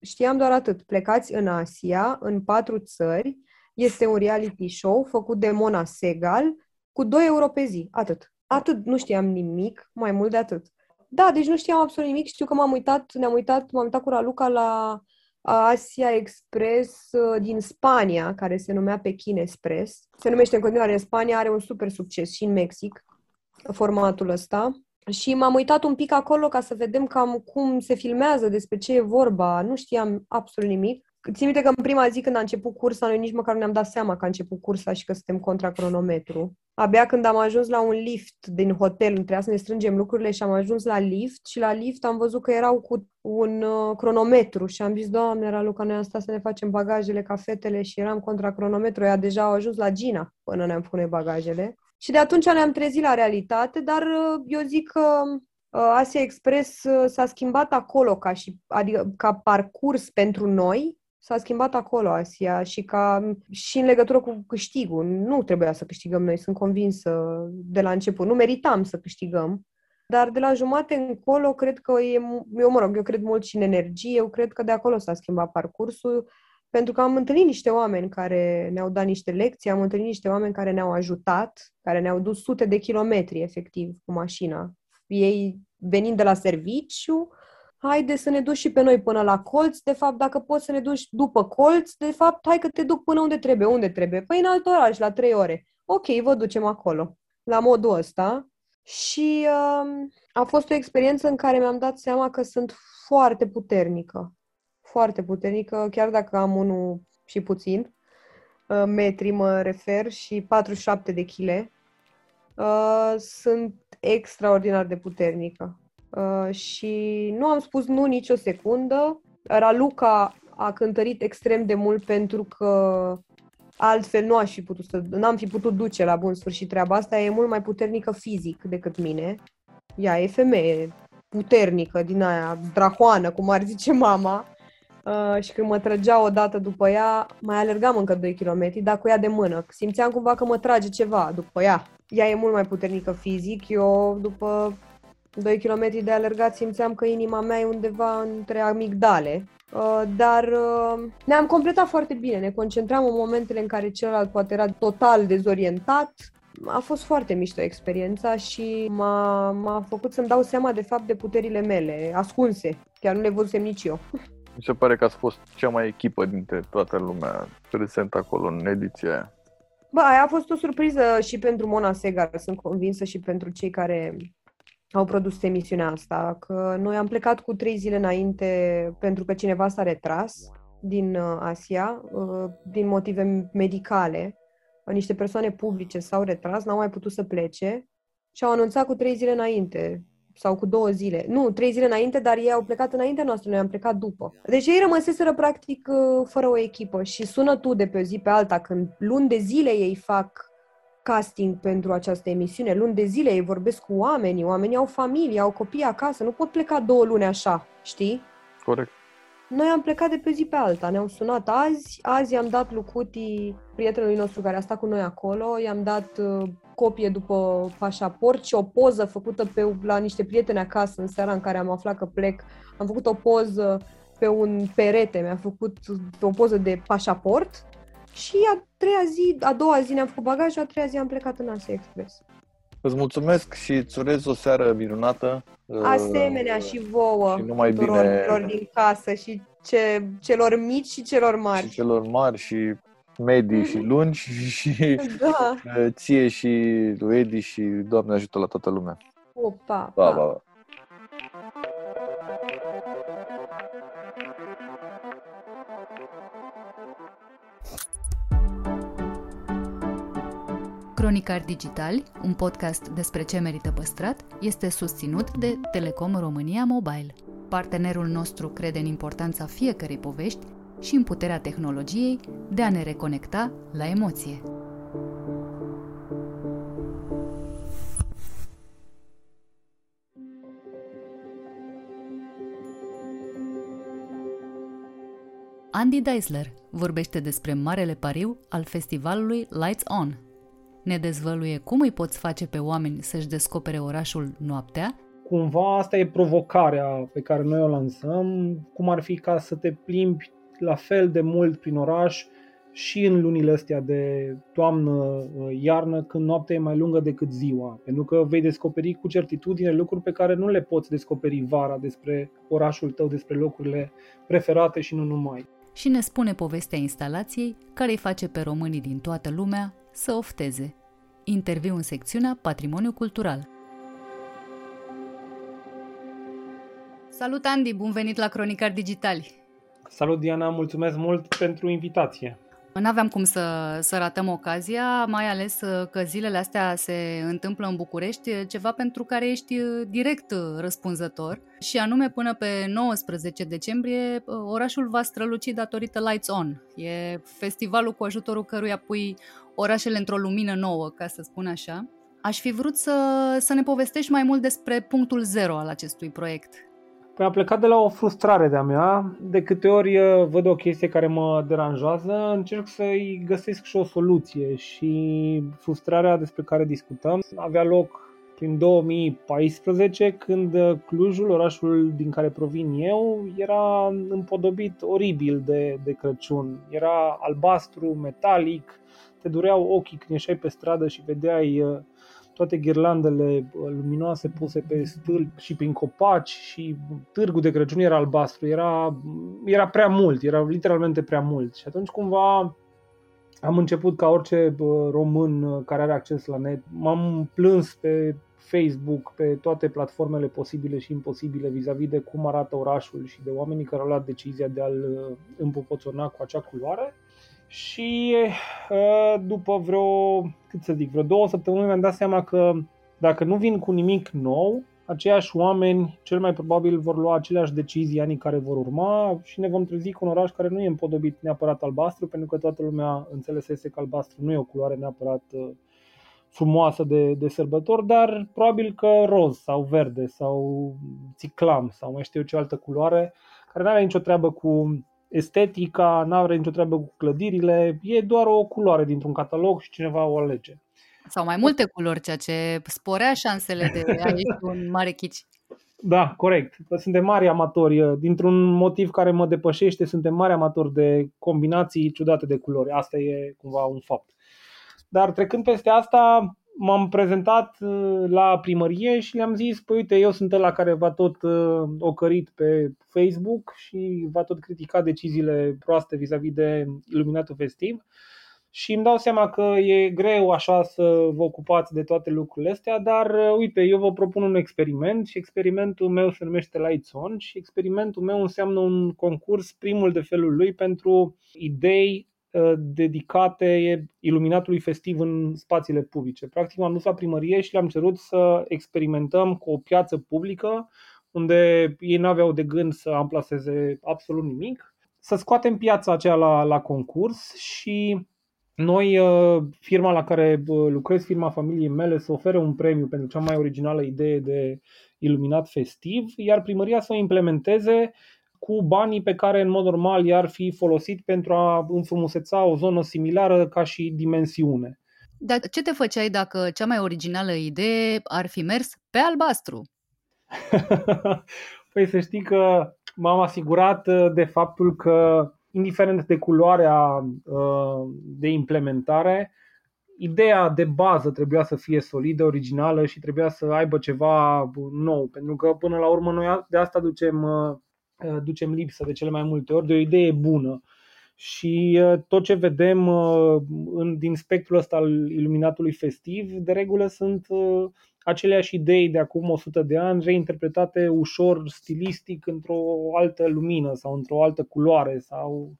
știam doar atât, plecați în Asia, în patru țări, este un reality show făcut de Mona Segal, cu 2 euro pe zi, atât. Atât, nu știam nimic, mai mult de atât. Da, deci nu știam absolut nimic. Știu că m-am uitat, ne-am uitat, m-am uitat cu Raluca la Asia Express uh, din Spania, care se numea Pekin Express. Se numește în continuare în Spania, are un super succes și în Mexic, formatul ăsta. Și m-am uitat un pic acolo ca să vedem cam cum se filmează, despre ce e vorba. Nu știam absolut nimic. Țin minte că în prima zi când a început cursa, noi nici măcar nu ne-am dat seama că a început cursa și că suntem contra cronometru. Abia când am ajuns la un lift din hotel, trebuia să ne strângem lucrurile și am ajuns la lift și la lift am văzut că erau cu un uh, cronometru și am zis, Doamne, era Luca, noi am stat să ne facem bagajele, cafetele și eram contra cronometru. Ea deja au ajuns la Gina până ne-am pune bagajele. Și de atunci ne-am trezit la realitate, dar uh, eu zic că uh, Asia Express uh, s-a schimbat acolo ca, și, adică, ca parcurs pentru noi, s-a schimbat acolo Asia și, ca, și în legătură cu câștigul. Nu trebuia să câștigăm noi, sunt convinsă de la început. Nu meritam să câștigăm. Dar de la jumate încolo, cred că e, eu mă rog, eu cred mult și în energie, eu cred că de acolo s-a schimbat parcursul, pentru că am întâlnit niște oameni care ne-au dat niște lecții, am întâlnit niște oameni care ne-au ajutat, care ne-au dus sute de kilometri, efectiv, cu mașina. Ei venind de la serviciu, haide să ne duci și pe noi până la colț, de fapt, dacă poți să ne duci după colț, de fapt, hai că te duc până unde trebuie. Unde trebuie? Păi în alt oraș, la trei ore. Ok, vă ducem acolo. La modul ăsta. Și uh, a fost o experiență în care mi-am dat seama că sunt foarte puternică. Foarte puternică, chiar dacă am unul și puțin. Uh, metri mă refer și 47 de kg. Uh, sunt extraordinar de puternică Uh, și nu am spus nu nicio secundă. Raluca a cântărit extrem de mult pentru că altfel nu aș fi putut să, n-am fi putut duce la bun sfârșit treaba asta. E mult mai puternică fizic decât mine. Ea e femeie puternică din aia, drahoană, cum ar zice mama. Uh, și când mă trăgea o dată după ea, mai alergam încă 2 km, dar cu ea de mână. Simțeam cumva că mă trage ceva după ea. Ea e mult mai puternică fizic, eu după 2 km de alergat simțeam că inima mea e undeva între amigdale. Uh, dar uh, ne-am completat foarte bine, ne concentram în momentele în care celălalt poate era total dezorientat. A fost foarte mișto experiența și m-a, m-a făcut să-mi dau seama de fapt de puterile mele, ascunse. Chiar nu le văzusem nici eu. Mi se pare că ați fost cea mai echipă dintre toată lumea prezentă acolo în ediția aia. Ba, aia a fost o surpriză și pentru Mona Segar, sunt convinsă, și pentru cei care au produs emisiunea asta, că noi am plecat cu trei zile înainte pentru că cineva s-a retras din uh, Asia, uh, din motive medicale. Niște persoane publice s-au retras, n-au mai putut să plece și au anunțat cu trei zile înainte sau cu două zile. Nu, trei zile înainte, dar ei au plecat înainte noastră, noi am plecat după. Deci ei rămăseseră practic uh, fără o echipă și sună tu de pe o zi pe alta, când luni de zile ei fac casting pentru această emisiune. Luni de zile ei vorbesc cu oamenii, oamenii au familie, au copii acasă, nu pot pleca două luni așa, știi? Corect. Noi am plecat de pe zi pe alta, ne-au sunat azi, azi i-am dat Lucuti, prietenului nostru care a stat cu noi acolo, i-am dat uh, copie după pașaport și o poză făcută pe, la niște prieteni acasă în seara în care am aflat că plec. Am făcut o poză pe un perete, mi-a făcut o poză de pașaport și a treia zi, a doua zi ne-am făcut bagajul, a treia zi am plecat în Asia Express. Îți mulțumesc și îți urez o seară minunată. Asemenea uh, și vouă, și numai bine din casă și ce, celor mici și celor mari. Și celor mari și medii și lungi și da. ție și lui Edi și Doamne ajută la toată lumea. Opa, pa, pa. pa. Cronicar Digital, un podcast despre ce merită păstrat, este susținut de Telecom România Mobile. Partenerul nostru crede în importanța fiecărei povești și în puterea tehnologiei de a ne reconecta la emoție. Andy Deisler vorbește despre marele pariu al festivalului Lights On – ne dezvăluie cum îi poți face pe oameni să-și descopere orașul noaptea. Cumva asta e provocarea pe care noi o lansăm, cum ar fi ca să te plimbi la fel de mult prin oraș și în lunile astea de toamnă, uh, iarnă, când noaptea e mai lungă decât ziua. Pentru că vei descoperi cu certitudine lucruri pe care nu le poți descoperi vara despre orașul tău, despre locurile preferate și nu numai. Și ne spune povestea instalației care îi face pe românii din toată lumea să ofteze. Interviu în secțiunea Patrimoniu Cultural. Salut, Andy! Bun venit la Cronicar Digitali! Salut, Diana! Mulțumesc mult pentru invitație! Nu aveam cum să, să ratăm ocazia, mai ales uh, că zilele astea se întâmplă în București, uh, ceva pentru care ești uh, direct răspunzător și anume până pe 19 decembrie orașul va străluci datorită Lights On. E festivalul cu ajutorul căruia pui orașele într-o lumină nouă, ca să spun așa. Aș fi vrut să, să ne povestești mai mult despre punctul zero al acestui proiect. Păi a plecat de la o frustrare de-a mea. De câte ori uh, văd o chestie care mă deranjează, încerc să-i găsesc și o soluție. Și frustrarea despre care discutăm avea loc prin 2014, când uh, Clujul, orașul din care provin eu, era împodobit oribil de, de Crăciun. Era albastru, metalic, te dureau ochii când ieșai pe stradă și vedeai uh, toate ghirlandele luminoase puse pe stâlpi și prin copaci și târgul de Crăciun era albastru, era, era prea mult, era literalmente prea mult. Și atunci cumva am început ca orice român care are acces la net, m-am plâns pe Facebook, pe toate platformele posibile și imposibile vis-a-vis de cum arată orașul și de oamenii care au luat decizia de a-l împopoțona cu acea culoare și uh, după vreo, cât să zic, vreo două săptămâni mi-am dat seama că dacă nu vin cu nimic nou, aceiași oameni cel mai probabil vor lua aceleași decizii anii care vor urma și ne vom trezi cu un oraș care nu e împodobit neapărat albastru, pentru că toată lumea înțelesese că albastru nu e o culoare neapărat uh, frumoasă de, de sărbători, dar probabil că roz sau verde sau țiclam sau mai știu eu ce altă culoare, care nu are nicio treabă cu estetica, nu are nicio treabă cu clădirile, e doar o culoare dintr-un catalog și cineva o alege. Sau mai multe culori, ceea ce sporea șansele de a ieși un mare chici. Da, corect. Suntem mari amatori. Dintr-un motiv care mă depășește, suntem mari amatori de combinații ciudate de culori. Asta e cumva un fapt. Dar trecând peste asta, m-am prezentat uh, la primărie și le-am zis, păi uite, eu sunt la care va tot uh, ocărit pe Facebook și va tot critica deciziile proaste vis-a-vis de iluminatul festiv și îmi dau seama că e greu așa să vă ocupați de toate lucrurile astea, dar uh, uite, eu vă propun un experiment și experimentul meu se numește Lights On și experimentul meu înseamnă un concurs, primul de felul lui, pentru idei Uh, dedicate iluminatului festiv în spațiile publice. Practic am dus la primărie și le-am cerut să experimentăm cu o piață publică unde ei nu aveau de gând să amplaseze absolut nimic, să scoatem piața aceea la, la concurs și noi, uh, firma la care uh, lucrez, firma familiei mele, să ofere un premiu pentru cea mai originală idee de iluminat festiv, iar primăria să o implementeze cu banii pe care în mod normal i-ar fi folosit pentru a înfrumuseța o zonă similară ca și dimensiune. Dar ce te făceai dacă cea mai originală idee ar fi mers pe albastru? păi să știi că m-am asigurat uh, de faptul că, indiferent de culoarea uh, de implementare, ideea de bază trebuia să fie solidă, originală și trebuia să aibă ceva nou. Pentru că, până la urmă, noi de asta ducem uh, Uh, ducem lipsă de cele mai multe ori de o idee bună. Și uh, tot ce vedem uh, în, din spectrul ăsta al iluminatului festiv, de regulă sunt aceleași idei de acum 100 de ani, reinterpretate ușor stilistic într-o altă lumină sau într-o altă culoare sau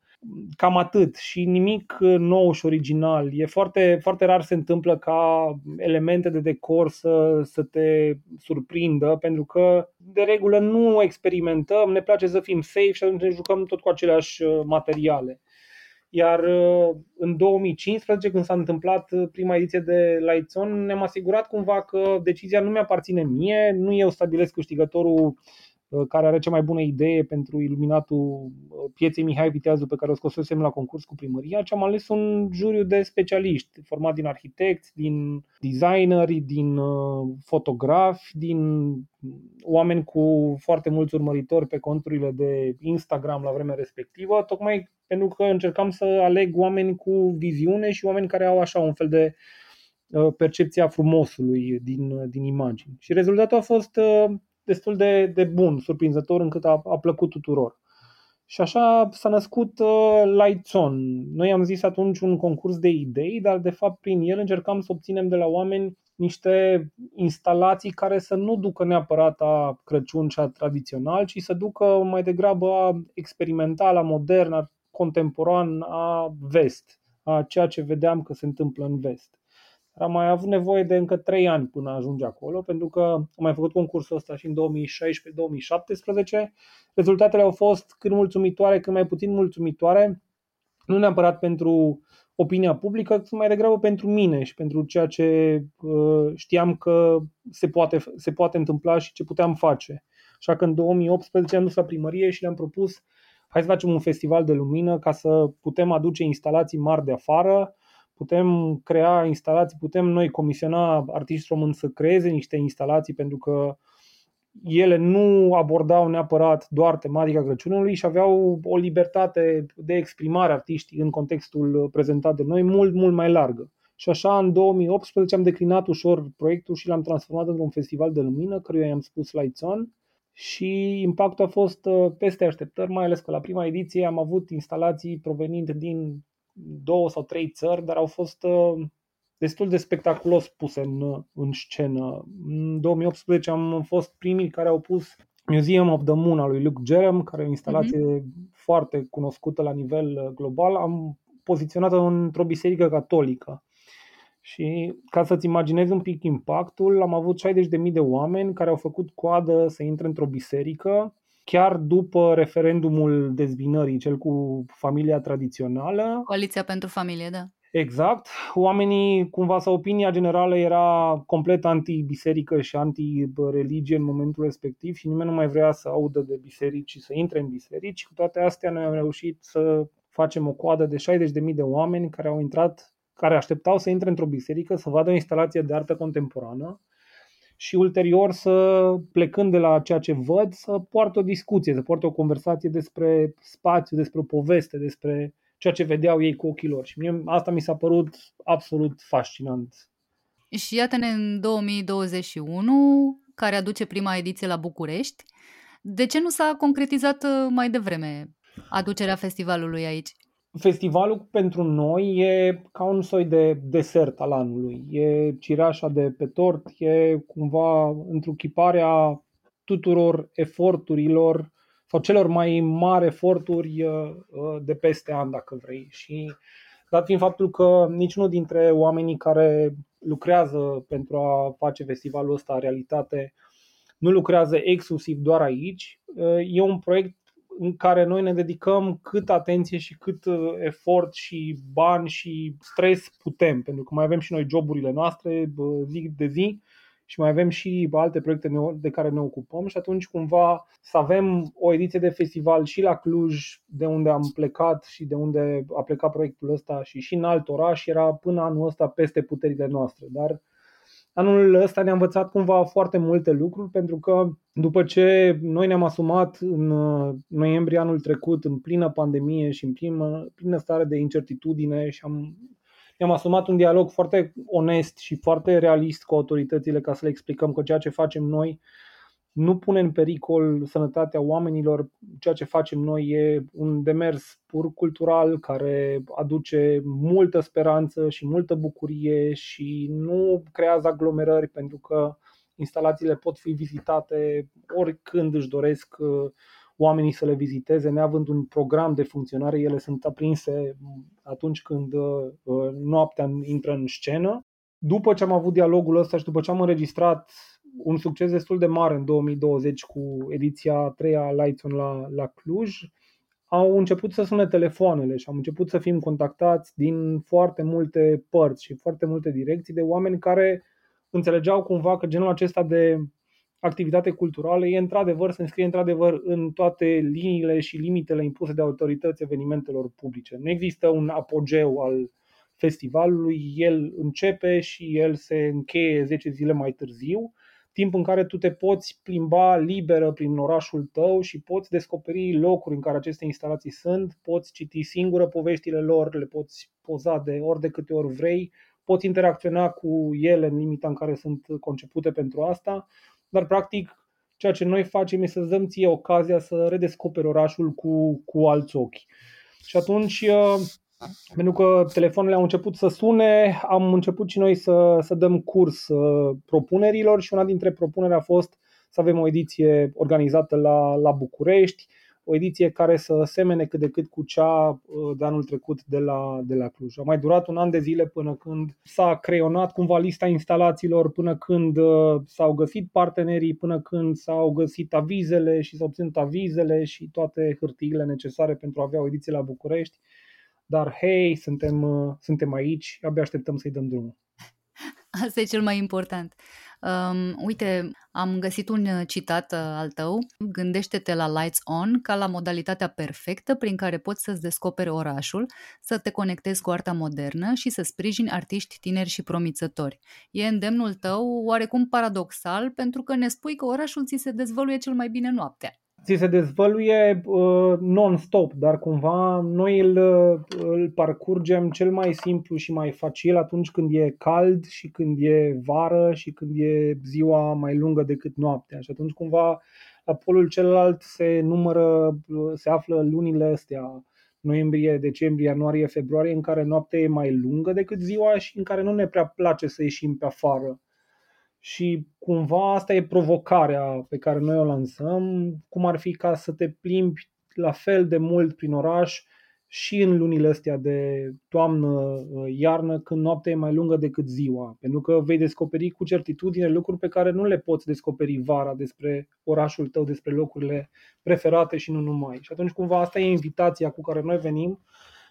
cam atât și nimic nou și original. E foarte, foarte rar se întâmplă ca elemente de decor să, să te surprindă, pentru că de regulă nu experimentăm, ne place să fim safe și atunci ne jucăm tot cu aceleași uh, materiale. Iar uh, în 2015, când s-a întâmplat uh, prima ediție de Lights On, ne-am asigurat cumva că decizia nu mi-aparține mie, nu eu stabilesc câștigătorul uh, care are cea mai bună idee pentru iluminatul uh, pieței Mihai Viteazu pe care o scosesem la concurs cu primăria, ci am ales un juriu de specialiști, format din arhitecți, din designeri, din uh, fotografi, din oameni cu foarte mulți urmăritori pe conturile de Instagram la vremea respectivă, tocmai pentru că încercam să aleg oameni cu viziune și oameni care au așa un fel de uh, percepția frumosului din, din imagini. Și rezultatul a fost uh, destul de, de bun, surprinzător, încât a, a plăcut tuturor. Și așa s-a născut uh, Lights On. Noi am zis atunci un concurs de idei, dar de fapt prin el încercam să obținem de la oameni niște instalații care să nu ducă neapărat a Crăciun și a tradițional, ci să ducă mai degrabă a experimental, a modern, a contemporan, a vest, a ceea ce vedeam că se întâmplă în vest. Am mai avut nevoie de încă 3 ani până ajunge acolo, pentru că am mai făcut concursul ăsta și în 2016-2017. Rezultatele au fost cât mulțumitoare, cât mai puțin mulțumitoare, nu neapărat pentru opinia publică, ci mai degrabă pentru mine și pentru ceea ce uh, știam că se poate, se poate întâmpla și ce puteam face. Așa că în 2018 am dus la primărie și le-am propus hai să facem un festival de lumină ca să putem aduce instalații mari de afară, putem crea instalații, putem noi comisiona artiști români să creeze niște instalații pentru că ele nu abordau neapărat doar tematica Crăciunului și aveau o libertate de exprimare artiștii în contextul prezentat de noi mult, mult mai largă. Și așa, în 2018 am declinat ușor proiectul și l-am transformat într-un festival de lumină, căruia i-am spus Lights On, și impactul a fost uh, peste așteptări, mai ales că la prima ediție am avut instalații provenind din două sau trei țări, dar au fost uh, destul de spectaculos puse în, în scenă. În 2018 am fost primii care au pus Museum of the Moon al lui Luke Jerem, care e o instalație mm-hmm. foarte cunoscută la nivel uh, global. Am poziționat-o într-o biserică catolică. Și ca să-ți imaginezi un pic impactul, am avut 60.000 de oameni care au făcut coadă să intre într-o biserică chiar după referendumul dezbinării, cel cu familia tradițională. Coaliția pentru familie, da. Exact. Oamenii, cumva, sau opinia generală era complet anti-biserică și anti-religie în momentul respectiv și nimeni nu mai vrea să audă de biserici și să intre în biserici. Cu toate astea, noi am reușit să facem o coadă de 60.000 de oameni care au intrat, care așteptau să intre într-o biserică, să vadă o instalație de artă contemporană și ulterior să, plecând de la ceea ce văd, să poartă o discuție, să poartă o conversație despre spațiu, despre o poveste, despre ceea ce vedeau ei cu ochii lor. Și mie asta mi s-a părut absolut fascinant. Și iată-ne în 2021, care aduce prima ediție la București. De ce nu s-a concretizat uh, mai devreme aducerea festivalului aici? Festivalul pentru noi e ca un soi de desert al anului. E cireașa de pe tort, e cumva întruchiparea tuturor eforturilor sau celor mai mari eforturi uh, uh, de peste an, dacă vrei. Și dat fiind faptul că niciunul dintre oamenii care lucrează pentru a face festivalul ăsta realitate nu lucrează exclusiv doar aici, uh, e un proiect în care noi ne dedicăm cât atenție și cât efort și bani și stres putem, pentru că mai avem și noi joburile noastre zi de zi și mai avem și alte proiecte de care ne ocupăm și atunci cumva să avem o ediție de festival și la Cluj, de unde am plecat și de unde a plecat proiectul ăsta și și în alt oraș era până anul ăsta peste puterile noastre. Dar anul ăsta ne-a învățat cumva foarte multe lucruri pentru că după ce noi ne-am asumat în uh, noiembrie anul trecut în plină pandemie și în plină, plină stare de incertitudine și am ne-am asumat un dialog foarte onest și foarte realist cu autoritățile ca să le explicăm că ceea ce facem noi nu pune în pericol sănătatea oamenilor. Ceea ce facem noi e un demers pur cultural care aduce multă speranță și multă bucurie și nu creează aglomerări pentru că instalațiile pot fi vizitate oricând își doresc uh, oamenii să le viziteze, neavând un program de funcționare, ele sunt aprinse atunci când uh, noaptea intră în scenă. După ce am avut dialogul ăsta și după ce am înregistrat un succes destul de mare în 2020 cu ediția 3 a Lights On la, la Cluj, au început să sune telefoanele și am început să fim contactați din foarte multe părți și foarte multe direcții de oameni care înțelegeau cumva că genul acesta de activitate culturală e într-adevăr, se înscrie într-adevăr în toate liniile și limitele impuse de autorități evenimentelor publice. Nu există un apogeu al festivalului, el începe și el se încheie 10 zile mai târziu, timp în care tu te poți plimba liberă prin orașul tău și poți descoperi locuri în care aceste instalații sunt, poți citi singură poveștile lor, le poți poza de ori de câte ori vrei, poți interacționa cu ele în limita în care sunt concepute pentru asta, dar practic ceea ce noi facem este să dăm ție ocazia să redescoperi orașul cu, cu alți ochi. Și atunci pentru că telefoanele au început să sune, am început și noi să, să dăm curs uh, propunerilor și una dintre propuneri a fost să avem o ediție organizată la, la București, o ediție care să semene cât de cât cu cea uh, de anul trecut de la, de la Cluj. A mai durat un an de zile până când s-a creionat cumva lista instalațiilor, până când uh, s-au găsit partenerii, până când s-au găsit avizele și s-au obținut avizele și toate hârtiile necesare pentru a avea o ediție la București dar hei, suntem, uh, suntem aici, abia așteptăm să-i dăm drumul. Asta e cel mai important. Um, uite, am găsit un uh, citat uh, al tău. Gândește-te la Lights On ca la modalitatea perfectă prin care poți să-ți descoperi orașul, să te conectezi cu arta modernă și să sprijini artiști tineri și promițători. E îndemnul tău oarecum paradoxal pentru că ne spui că orașul ți se dezvăluie cel mai bine noaptea ți se dezvăluie uh, non-stop, dar cumva noi îl, uh, îl parcurgem cel mai simplu și mai facil atunci când e cald și când e vară și când e ziua mai lungă decât noaptea. Și atunci cumva la polul celălalt se numără, uh, se află lunile astea, noiembrie, decembrie, ianuarie, februarie, în care noaptea e mai lungă decât ziua și în care nu ne prea place să ieșim pe afară și cumva asta e provocarea pe care noi o lansăm, cum ar fi ca să te plimbi la fel de mult prin oraș și în lunile astea de toamnă, iarnă, când noaptea e mai lungă decât ziua. Pentru că vei descoperi cu certitudine lucruri pe care nu le poți descoperi vara despre orașul tău, despre locurile preferate și nu numai. Și atunci cumva asta e invitația cu care noi venim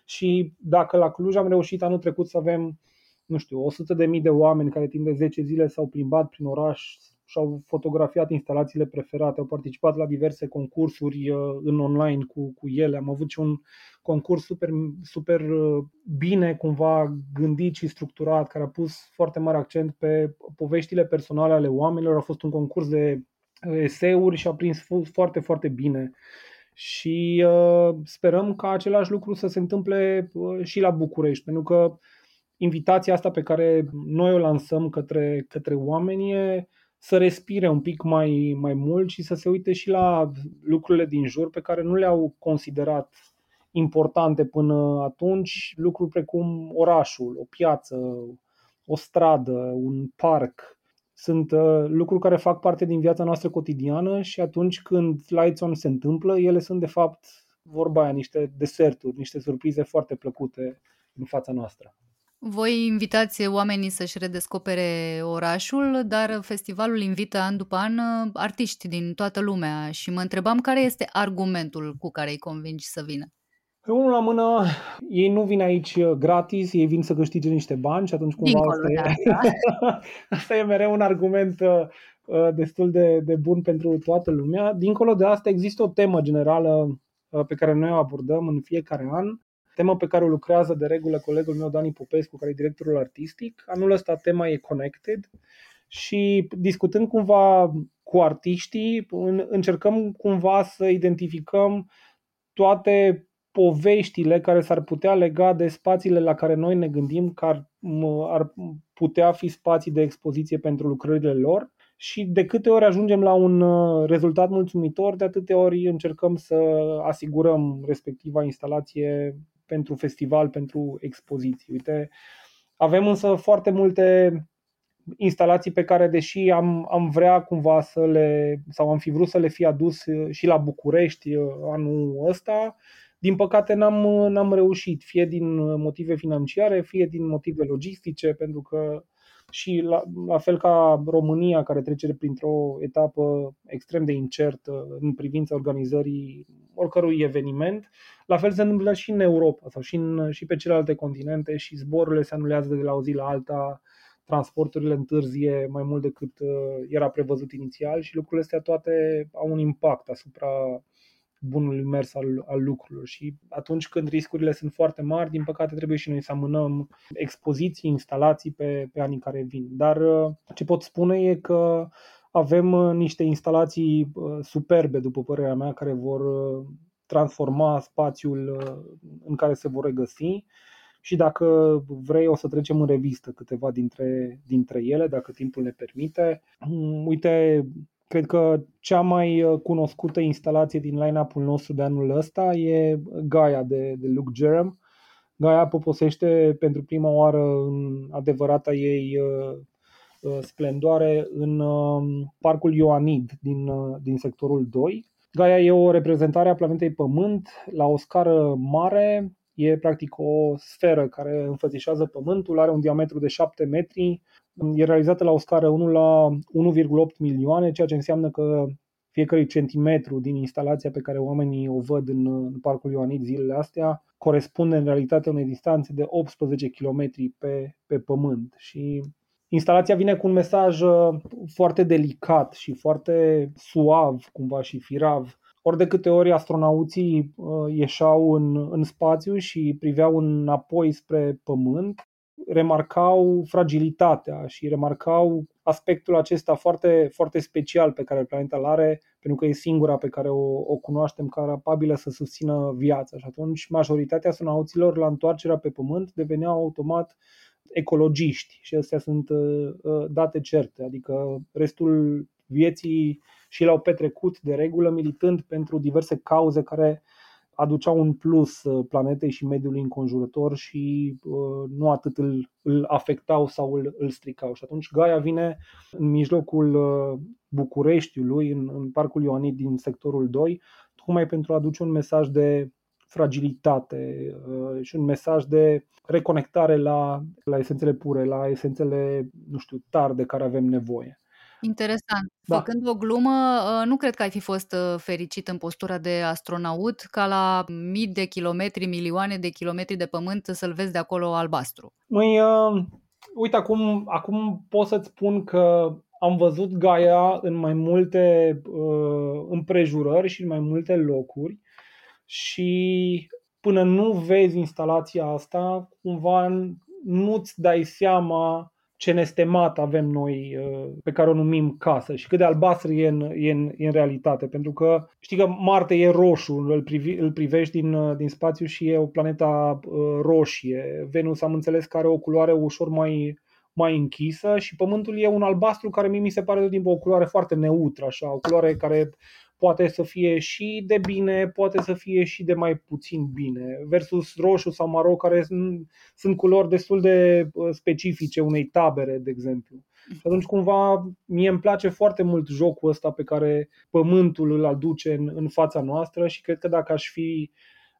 și dacă la Cluj am reușit anul trecut să avem nu știu, 100 de mii de oameni care timp de 10 zile s-au plimbat prin oraș și au fotografiat instalațiile preferate, au participat la diverse concursuri uh, în online cu, cu ele. Am avut și un concurs super, super uh, bine cumva gândit și structurat, care a pus foarte mare accent pe poveștile personale ale oamenilor. A fost un concurs de uh, eseuri și a prins foarte, foarte bine. Și uh, sperăm ca același lucru să se întâmple uh, și la București, pentru că invitația asta pe care noi o lansăm către, către oameni e să respire un pic mai, mai mult și să se uite și la lucrurile din jur pe care nu le-au considerat importante până atunci, lucruri precum orașul, o piață, o stradă, un parc. Sunt uh, lucruri care fac parte din viața noastră cotidiană și atunci când Lights On se întâmplă, ele sunt de fapt, vorba aia, niște deserturi, niște surprize foarte plăcute în fața noastră. Voi invitați oamenii să-și redescopere orașul, dar festivalul invită an după an uh, artiști din toată lumea și mă întrebam care este argumentul cu care îi convingi să vină. Pe unul la mână, ei nu vin aici uh, gratis, ei vin să câștige niște bani și atunci cumva Dincolo asta, de e, asta. asta e mereu un argument uh, destul de, de bun pentru toată lumea. Dincolo de asta există o temă generală pe care noi o abordăm în fiecare an temă pe care o lucrează de regulă colegul meu Dani Popescu, care e directorul artistic. Anul ăsta tema e Connected și discutând cumva cu artiștii, încercăm cumva să identificăm toate poveștile care s-ar putea lega de spațiile la care noi ne gândim că ar, ar putea fi spații de expoziție pentru lucrările lor și de câte ori ajungem la un uh, rezultat mulțumitor, de atâtea ori încercăm să asigurăm respectiva instalație pentru festival, pentru expoziții. Uite, avem însă foarte multe instalații pe care, deși am, am vrea cumva să le, sau am fi vrut să le fie adus uh, și la București uh, anul ăsta, din păcate n-am, n-am reușit, fie din motive financiare, fie din motive logistice, pentru că și la, la fel ca România, care trece printr-o etapă extrem de incertă în privința organizării oricărui eveniment, la fel se întâmplă și în Europa sau și, în, și pe celelalte continente și zborurile se anulează de la o zi la alta, transporturile întârzie mai mult decât uh, era prevăzut inițial și lucrurile astea toate au un impact asupra bunului mers al, al lucrurilor și atunci când riscurile sunt foarte mari, din păcate trebuie și noi să amânăm expoziții, instalații pe, pe anii care vin. Dar uh, ce pot spune e că avem uh, niște instalații uh, superbe, după părerea mea, care vor transforma spațiul în care se vor regăsi și dacă vrei o să trecem în revistă câteva dintre, dintre ele, dacă timpul ne permite. Mm, uite, Cred că cea mai uh, cunoscută instalație din line-up-ul nostru de anul ăsta e Gaia de, de Luke Jerem. Gaia poposește pentru prima oară în adevărata ei uh, uh, splendoare în um, Parcul Ioanid din, din sectorul 2. Gaia e o reprezentare a planetei Pământ la o scară mare, e practic o sferă care înfățișează Pământul, are un diametru de 7 metri, e realizată la o scară 1 la 1,8 milioane, ceea ce înseamnă că fiecare centimetru din instalația pe care oamenii o văd în, în Parcul Ioanit zilele astea corespunde în realitate unei distanțe de 18 km pe, pe pământ. Și instalația vine cu un mesaj uh, foarte delicat și foarte suav, cumva și firav. Ori de câte ori astronauții uh, ieșeau în, în spațiu și priveau înapoi spre pământ, remarcau fragilitatea și remarcau aspectul acesta foarte, foarte special pe care planeta îl are, pentru că e singura pe care o, o cunoaștem capabilă să susțină viața. Și atunci majoritatea astronauților la întoarcerea pe Pământ deveneau automat ecologiști și astea sunt uh, uh date certe, adică restul vieții și l-au petrecut de regulă militând pentru diverse cauze care aduceau un plus uh, planetei și mediului înconjurător și uh, nu atât îl, îl afectau sau îl, îl stricau. Și atunci Gaia vine în mijlocul uh, Bucureștiului, în, în Parcul Ioanit din sectorul 2, tocmai pentru a aduce un mesaj de fragilitate și un mesaj de reconectare la, la esențele pure, la esențele, nu știu, tari de care avem nevoie. Interesant. Da. Făcând o glumă, ă, nu cred că ai fi fost ă, fericit în postura de astronaut ca la mii de kilometri, milioane de kilometri de pământ să-l vezi de acolo albastru. Măi, uh, uite, acum, acum pot să-ți spun că am văzut Gaia în mai multe uh, împrejurări și în mai multe locuri și până nu vezi instalația asta, cumva nu-ți dai seama ce nestemat avem noi uh, pe care o numim casă și cât de albastră e în, e în, e în realitate. Pentru că știi că Marte e roșu, îl, privi, îl privești din, uh, din spațiu și e o planetă uh, roșie. Venus am înțeles că are o culoare ușor mai, mai închisă și Pământul e un albastru care mie mi se pare de timpul o culoare foarte neutră, așa, o culoare care poate să fie și de bine, poate să fie și de mai puțin bine, versus roșu sau maro, care sunt, sunt culori destul de uh, specifice unei tabere, de exemplu. Și atunci cumva mie îmi place foarte mult jocul ăsta pe care pământul îl aduce în, în fața noastră și cred că dacă aș fi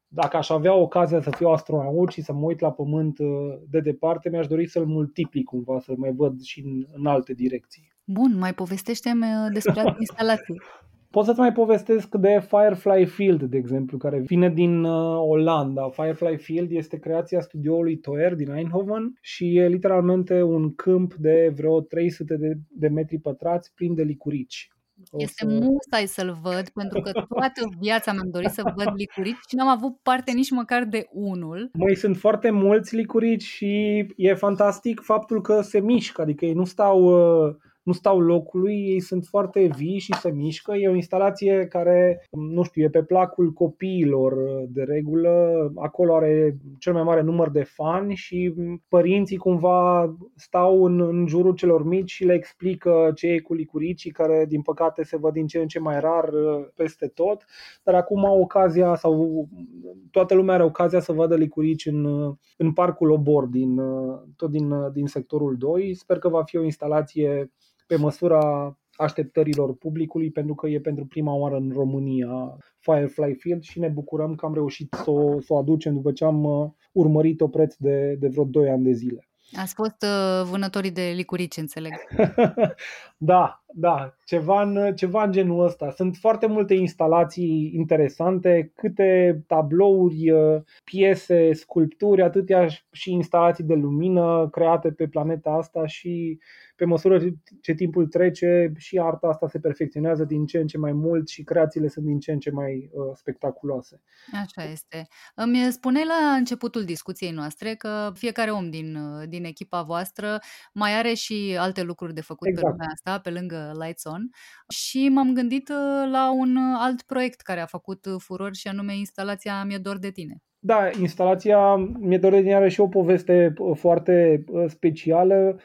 dacă aș avea ocazia să fiu astronaut și să mă uit la pământ uh, de departe, mi-aș dori să-l multiplic cumva, să-l mai văd și în, în alte direcții. Bun, mai povestește-mi uh, despre instalații. Pot să-ți mai povestesc de Firefly Field, de exemplu, care vine din uh, Olanda. Firefly Field este creația studioului Toer din Eindhoven și e literalmente un câmp de vreo 300 de, de metri pătrați plin de licurici. O este să... musai să-l văd, pentru că toată viața mi-am dorit să văd licurici și n-am avut parte nici măcar de unul. Mai sunt foarte mulți licurici și e fantastic faptul că se mișcă, adică ei nu stau uh, nu stau locului, ei sunt foarte vii și se mișcă. E o instalație care, nu știu, e pe placul copiilor de regulă. Acolo are cel mai mare număr de fani și părinții cumva stau în, în jurul celor mici și le explică ce e cu licuricii, care din păcate se văd din ce în ce mai rar uh, peste tot. Dar acum au ocazia sau toată lumea are ocazia să vadă licurici în, în parcul Obor din, uh, tot din, uh, din sectorul 2. Sper că va fi o instalație pe măsura așteptărilor publicului, pentru că e pentru prima oară în România Firefly Field și ne bucurăm că am reușit să o, să o aducem după ce am uh, urmărit-o preț de, de vreo 2 ani de zile. Ați fost uh, vânătorii de licurici, înțeleg. Da, da, ceva în, ceva în genul ăsta. Sunt foarte multe instalații interesante, câte tablouri, uh, piese, sculpturi, atâtea și instalații de lumină create pe planeta asta și pe măsură ce timpul trece și arta asta se perfecționează din ce în ce mai mult și creațiile sunt din ce în ce mai uh, spectaculoase. Așa este. Îmi spuneai la începutul discuției noastre că fiecare om din, uh, din echipa voastră mai are și alte lucruri de făcut exact. pe lumea asta, pe lângă Lights On și m-am gândit uh, la un uh, alt proiect care a făcut furor și anume instalația Mi-e dor de tine. Da, instalația Mi-e dor de tine are și o poveste foarte specială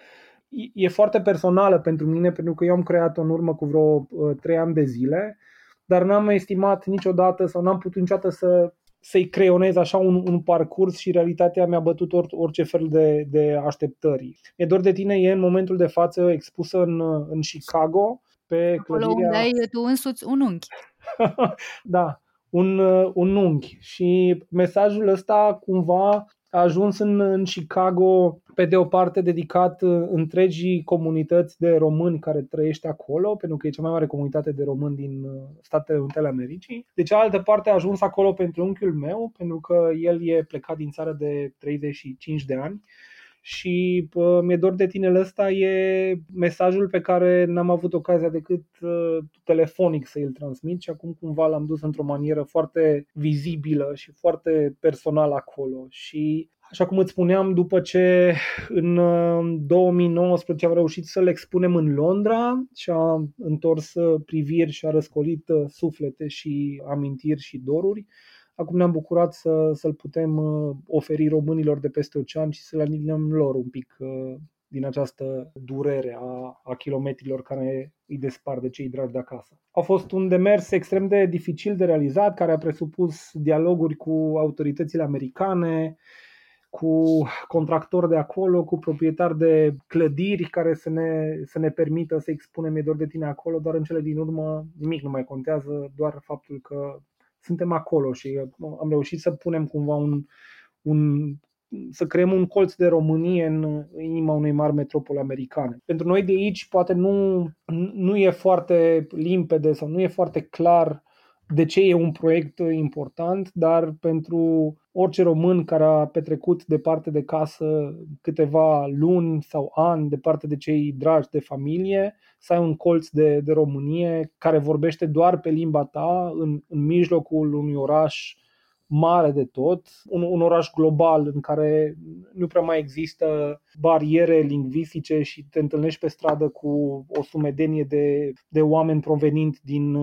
e foarte personală pentru mine, pentru că eu am creat-o în urmă cu vreo uh, trei ani de zile, dar n-am estimat niciodată sau n-am putut niciodată să, să-i creionez așa un, un parcurs și realitatea mi-a bătut or, orice fel de, de așteptări. E dor de tine, e în momentul de față expusă în, în Chicago, pe Acolo clădirea... unde ai tu însuți un unchi. da, un, un unghi. Și mesajul ăsta cumva a ajuns în, în Chicago, pe de o parte dedicat uh, întregii comunități de români care trăiește acolo, pentru că e cea mai mare comunitate de români din uh, Statele Unite ale Americii. De cealaltă parte a ajuns acolo pentru unchiul meu, pentru că el e plecat din țară de 35 de ani și uh, mi-e dor de tine ăsta e mesajul pe care n-am avut ocazia decât uh, telefonic să îl transmit și acum cumva l-am dus într-o manieră foarte vizibilă și foarte personală acolo. Și Așa cum îți spuneam, după ce în 2019 uh, am reușit să-l expunem în Londra și a întors uh, priviri și a răscolit uh, suflete și amintiri și doruri, Acum ne-am bucurat să, să-l putem uh, oferi românilor de peste ocean și să le alinăm lor un pic uh, din această durere a, a kilometrilor care îi despar de cei dragi de acasă. A fost un demers extrem de dificil de realizat, care a presupus dialoguri cu autoritățile americane, cu contractori de acolo, cu proprietari de clădiri care să ne, să ne permită să expunem e de tine acolo, dar în cele din urmă nimic nu mai contează, doar faptul că suntem acolo și uh, am reușit să punem cumva un, un să creăm un colț de Românie în inima unei mari metropole americane. Pentru noi de aici poate nu, nu e foarte limpede sau nu e foarte clar de ce e un proiect important, dar pentru orice român care a petrecut departe de casă câteva luni sau ani departe de cei dragi de familie, să ai un colț de, de Românie care vorbește doar pe limba ta în, în mijlocul unui oraș mare de tot, un, un oraș global în care nu prea mai există bariere lingvistice și te întâlnești pe stradă cu o sumedenie de, de oameni provenind din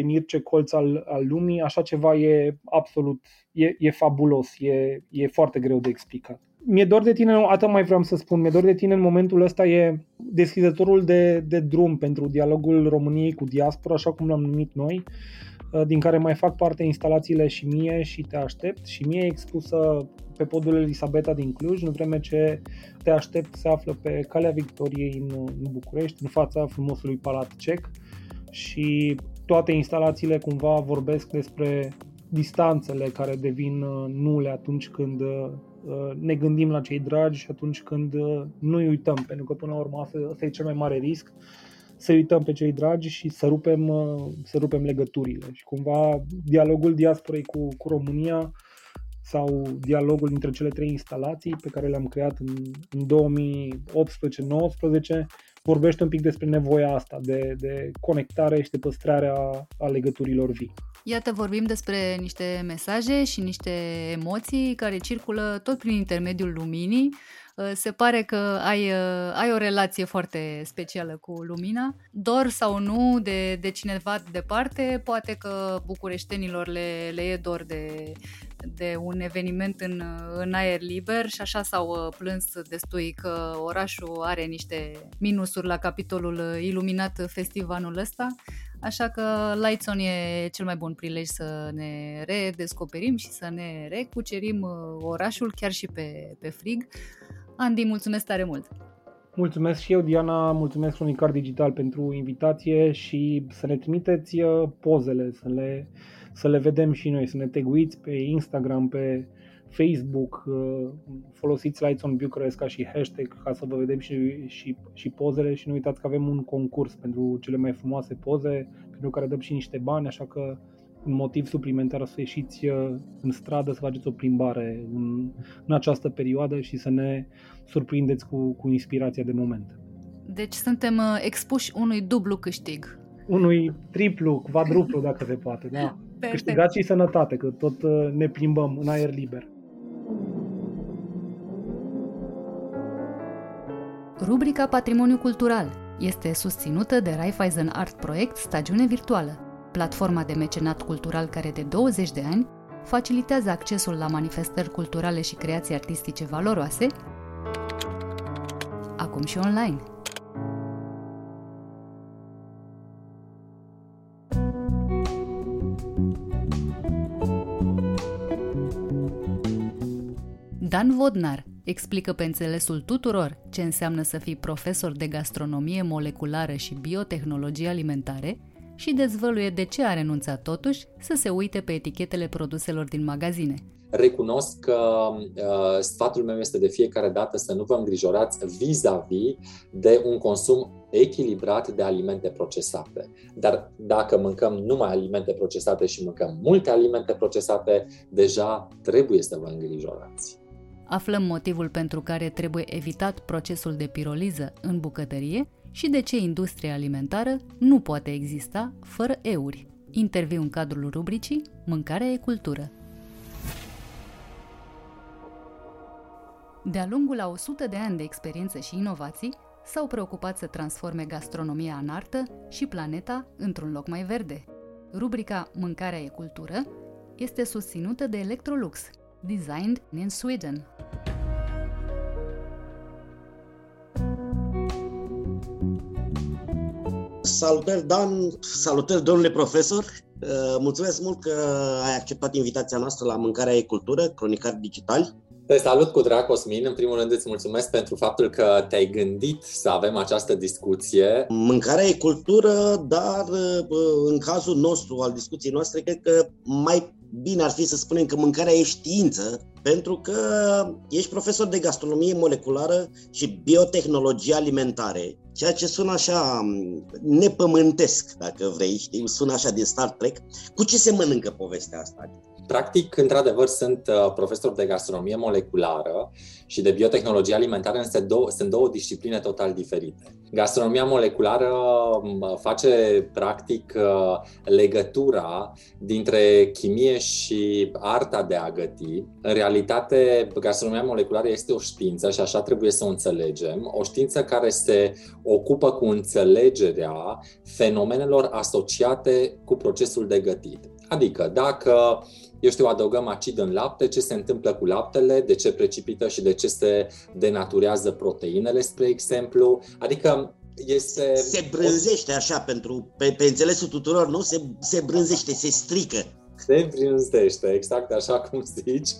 temirce colț al, al lumii, așa ceva e absolut, e, e fabulos, e, e foarte greu de explicat. Mi-e dor de tine, atât mai vreau să spun, mi-e dor de tine în momentul ăsta e deschizătorul de, de drum pentru dialogul României cu diaspora, așa cum l-am numit noi, uh, din care mai fac parte instalațiile și mie și Te Aștept și mie e expusă pe podul Elisabeta din Cluj, în vreme ce Te Aștept se află pe Calea Victoriei în, în București, în fața frumosului Palat Cec și toate instalațiile cumva vorbesc despre distanțele care devin uh, nule atunci când uh, uh, ne gândim la cei dragi și atunci când nu-i uităm, pentru că până la urmă asta, asta e cel mai mare risc, să uităm pe cei dragi și să rupem, să rupem legăturile. Și cumva dialogul diasporei cu, cu România sau dialogul dintre cele trei instalații pe care le-am creat în, în 2018-19 vorbește un pic despre nevoia asta de, de conectare și de păstrare a, a legăturilor vii. Iată, vorbim despre niște mesaje și niște emoții care circulă tot prin intermediul luminii. Uh, se pare că ai, uh, ai o relație foarte specială cu lumina. Dor sau nu de, de cineva departe, poate că bucureștenilor le, le e dor de, de un eveniment în, în aer liber și așa s-au uh, plâns destui că orașul are niște minusuri la capitolul iluminat festivalul ăsta. Așa că Lights On e cel mai bun prilej să ne redescoperim și să ne recucerim orașul chiar și pe, pe frig. Andy, mulțumesc tare mult! Mulțumesc și eu, Diana, mulțumesc Unicar Digital pentru invitație și să ne trimiteți uh, pozele, să le, să le vedem și noi, să ne teguiți pe Instagram, pe Facebook, uh, folosiți Lights on Bucharest ca și hashtag ca să vă vedem și, și, și pozele și nu uitați că avem un concurs pentru cele mai frumoase poze, pentru care dăm și niște bani, așa că un motiv suplimentar să ieșiți uh, în stradă, să faceți o plimbare în, în această perioadă și să ne surprindeți cu, cu inspirația de moment. Deci suntem uh, expuși unui dublu câștig. Unui triplu, quadruplu dacă se poate, da. Perfect. Câștigați și sănătate, că tot uh, ne plimbăm în aer liber. Rubrica Patrimoniu Cultural este susținută de Raiffeisen Art Project Stagiune Virtuală, platforma de mecenat cultural care de 20 de ani facilitează accesul la manifestări culturale și creații artistice valoroase, acum și online. Dan Vodnar explică pe înțelesul tuturor ce înseamnă să fii profesor de gastronomie moleculară și biotehnologie alimentare și dezvăluie de ce a renunțat totuși să se uite pe etichetele produselor din magazine. recunosc că uh, sfatul meu este de fiecare dată să nu vă îngrijorați vis-a-vis de un consum echilibrat de alimente procesate. Dar dacă mâncăm numai alimente procesate și mâncăm multe alimente procesate, deja trebuie să vă îngrijorați. Aflăm motivul pentru care trebuie evitat procesul de piroliză în bucătărie și de ce industria alimentară nu poate exista fără euri. Interviu în cadrul rubricii Mâncarea e cultură. De-a lungul a 100 de ani de experiență și inovații, s-au preocupat să transforme gastronomia în artă și planeta într-un loc mai verde. Rubrica Mâncarea e cultură este susținută de Electrolux, designed in Sweden. Salutări, Dan! Salutări, domnule profesor! Uh, Mulțumesc mult că ai acceptat invitația noastră la Mâncarea e Cultură, cronicar digital. Te salut cu drag, Cosmin. În primul rând îți mulțumesc pentru faptul că te-ai gândit să avem această discuție. Mâncarea e cultură, dar uh, în cazul nostru, al discuției noastre, cred că mai bine ar fi să spunem că mâncarea e știință, pentru că ești profesor de gastronomie moleculară și biotehnologie alimentare, ceea ce sună așa m, nepământesc, dacă vrei, știi, sună așa din Star Trek. Cu ce se mănâncă povestea asta? Practic, într-adevăr, sunt uh, profesor de gastronomie moleculară și de biotehnologie alimentară, însă două, sunt două discipline total diferite. Gastronomia moleculară m, face, practic, uh, legătura dintre chimie și arta de a găti. În realitate, gastronomia moleculară este o știință și așa trebuie să o înțelegem. O știință care se ocupă cu înțelegerea fenomenelor asociate cu procesul de gătit. Adică, dacă eu știu, adăugăm acid în lapte, ce se întâmplă cu laptele, de ce precipită și de ce se denaturează proteinele, spre exemplu. Adică este... Se brânzește așa, pentru, pe, pe înțelesul tuturor, nu? Se, se brânzește, se strică. Se brânzește, exact așa cum zici.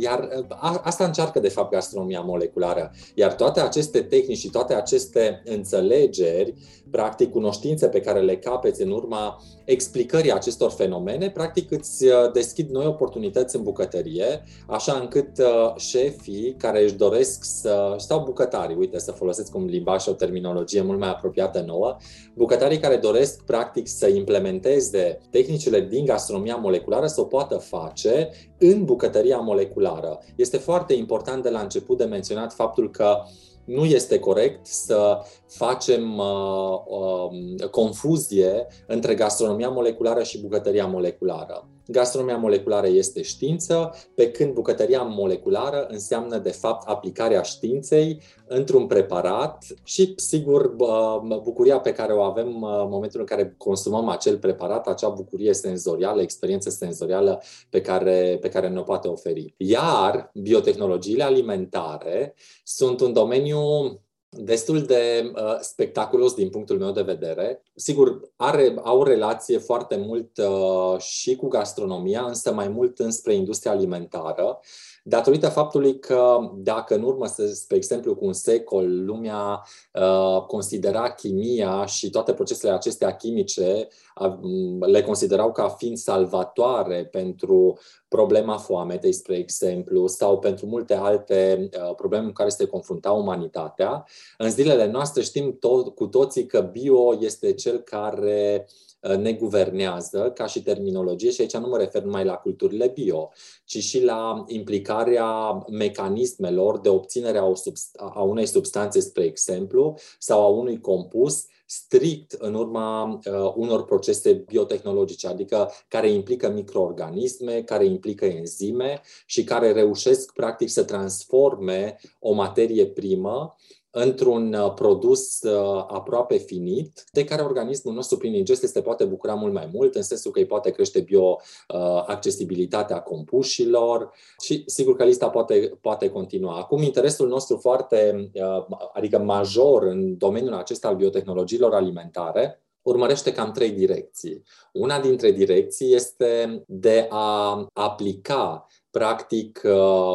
Iar a, asta încearcă, de fapt, gastronomia moleculară. Iar toate aceste tehnici și toate aceste înțelegeri, practic, cunoștințe pe care le capeți în urma explicării acestor fenomene, practic îți uh, deschid noi oportunități în bucătărie, așa încât uh, șefii care își doresc să, sau bucătarii, uite, să folosesc un limbaj și o terminologie mult mai apropiată nouă, bucătarii care doresc, practic, să implementeze tehnicile din gastronomia moleculară să o poată face în bucătăria moleculară. Este foarte important de la început de menționat faptul că nu este corect să facem uh, uh, confuzie între gastronomia moleculară și bucătăria moleculară. Gastronomia moleculară este știință, pe când bucătăria moleculară înseamnă, de fapt, aplicarea științei într-un preparat și, sigur, bucuria pe care o avem în momentul în care consumăm acel preparat, acea bucurie senzorială, experiență senzorială pe care, pe care ne-o poate oferi. Iar biotehnologiile alimentare sunt un domeniu destul de uh, spectaculos din punctul meu de vedere. Sigur, are, au o relație foarte mult uh, și cu gastronomia, însă mai mult înspre industria alimentară, datorită faptului că dacă în urmă, spre exemplu, cu un secol, lumea uh, considera chimia și toate procesele acestea chimice uh, le considerau ca fiind salvatoare pentru problema foametei, spre exemplu, sau pentru multe alte uh, probleme cu care se confrunta umanitatea. În zilele noastre știm tot, cu toții că bio este cel care uh, ne guvernează ca și terminologie și aici nu mă refer numai la culturile bio, ci și la implicarea mecanismelor de obținere a, o subst- a unei substanțe, spre exemplu, sau a unui compus strict în urma uh, unor procese biotehnologice, adică care implică microorganisme, care implică enzime și care reușesc practic să transforme o materie primă într-un uh, produs uh, aproape finit, de care organismul nostru prin ingestie se poate bucura mult mai mult, în sensul că îi poate crește bioaccesibilitatea uh, compușilor și sigur că lista poate, poate continua. Acum, interesul nostru foarte, adică major în domeniul acesta al biotehnologiilor alimentare, urmărește cam trei direcții. Una dintre direcții este de a aplica practic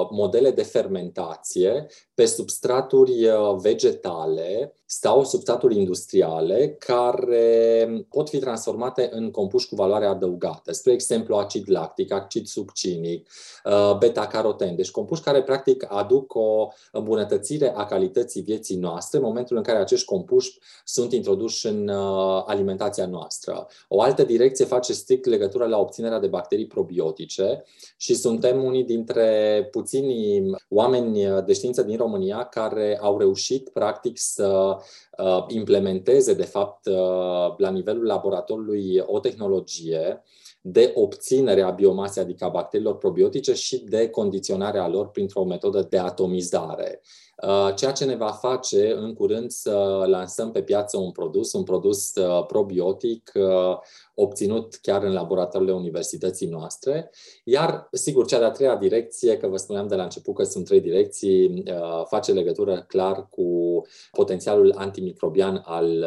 modele de fermentație pe substraturi uh, vegetale sau substraturi industriale care pot fi transformate în compuși cu valoare adăugată. Spre exemplu, acid lactic, acid succinic, uh, beta-caroten. Deci compuși care practic aduc o îmbunătățire a calității vieții noastre în momentul în care acești compuși sunt introduși în uh, alimentația noastră. O altă direcție face strict legătură la obținerea de bacterii probiotice și suntem unii dintre puținii oameni de știință din România România care au reușit, practic, să uh, implementeze, de fapt, uh, la nivelul laboratorului o tehnologie de obținere a biomasei, adică a bacteriilor probiotice și de condiționarea lor printr-o metodă de atomizare. Uh, ceea ce ne va face în curând să lansăm pe piață un produs, un produs uh, probiotic uh, obținut chiar în laboratoarele universității noastre. Iar, sigur, cea de-a treia direcție, că vă spuneam de la început că sunt trei direcții, face legătură clar cu potențialul antimicrobian al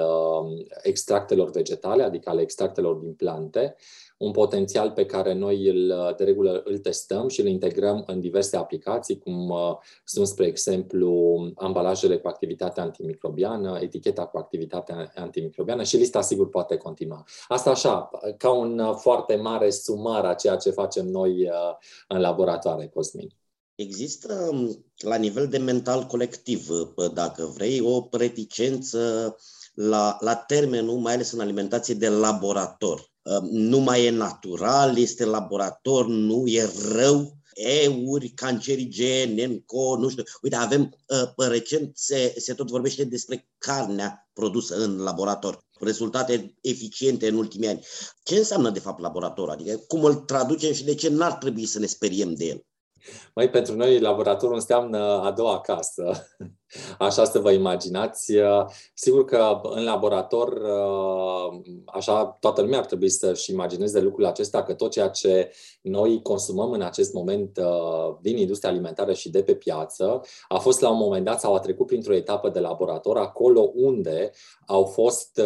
extractelor vegetale, adică al extractelor din plante, un potențial pe care noi îl, de regulă îl testăm și îl integrăm în diverse aplicații, cum sunt, spre exemplu, ambalajele cu activitate antimicrobiană, eticheta cu activitate antimicrobiană și lista sigur poate continua. Asta așa, ca un foarte mare sumar a ceea ce facem noi uh, în laboratoare, Cosmin. Există um, la nivel de mental colectiv, uh, dacă vrei, o reticență la, la termenul, mai ales în alimentație de laborator. Um, nu mai e natural, este laborator, nu e rău, euri cancerigene, înco, nu știu. Uite, avem, uh, recent se, se tot vorbește despre carnea produsă în laborator, rezultate eficiente în ultimii ani. Ce înseamnă, de fapt, laborator? Adică cum îl traducem și de ce n-ar trebui să ne speriem de el? Mai pentru noi, laboratorul înseamnă a doua casă. Așa să vă imaginați. Sigur că în laborator, așa toată lumea ar trebui să-și imagineze lucrul acesta, că tot ceea ce noi consumăm în acest moment din industria alimentară și de pe piață a fost la un moment dat sau a trecut printr-o etapă de laborator, acolo unde au fost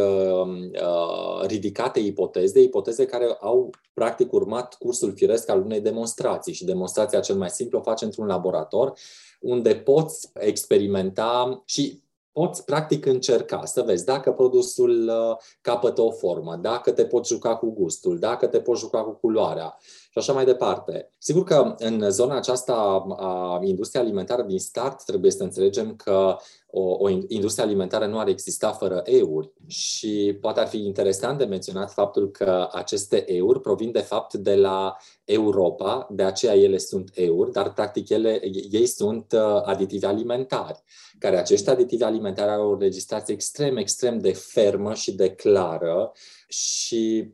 ridicate ipoteze, ipoteze care au practic urmat cursul firesc al unei demonstrații și demonstrația cel mai simplu o faci într-un laborator unde poți experimenta și poți practic încerca să vezi dacă produsul uh, capătă o formă, dacă te poți juca cu gustul, dacă te poți juca cu culoarea și așa mai departe. Sigur că în zona aceasta a industriei alimentare din start trebuie să înțelegem că o, o industrie alimentară nu ar exista fără euri. Și poate ar fi interesant de menționat faptul că aceste euri provin de fapt de la Europa, de aceea ele sunt euri, dar practic ele, ei sunt uh, aditivi alimentari, care acești aditivi alimentari au o registrație extrem, extrem de fermă și de clară și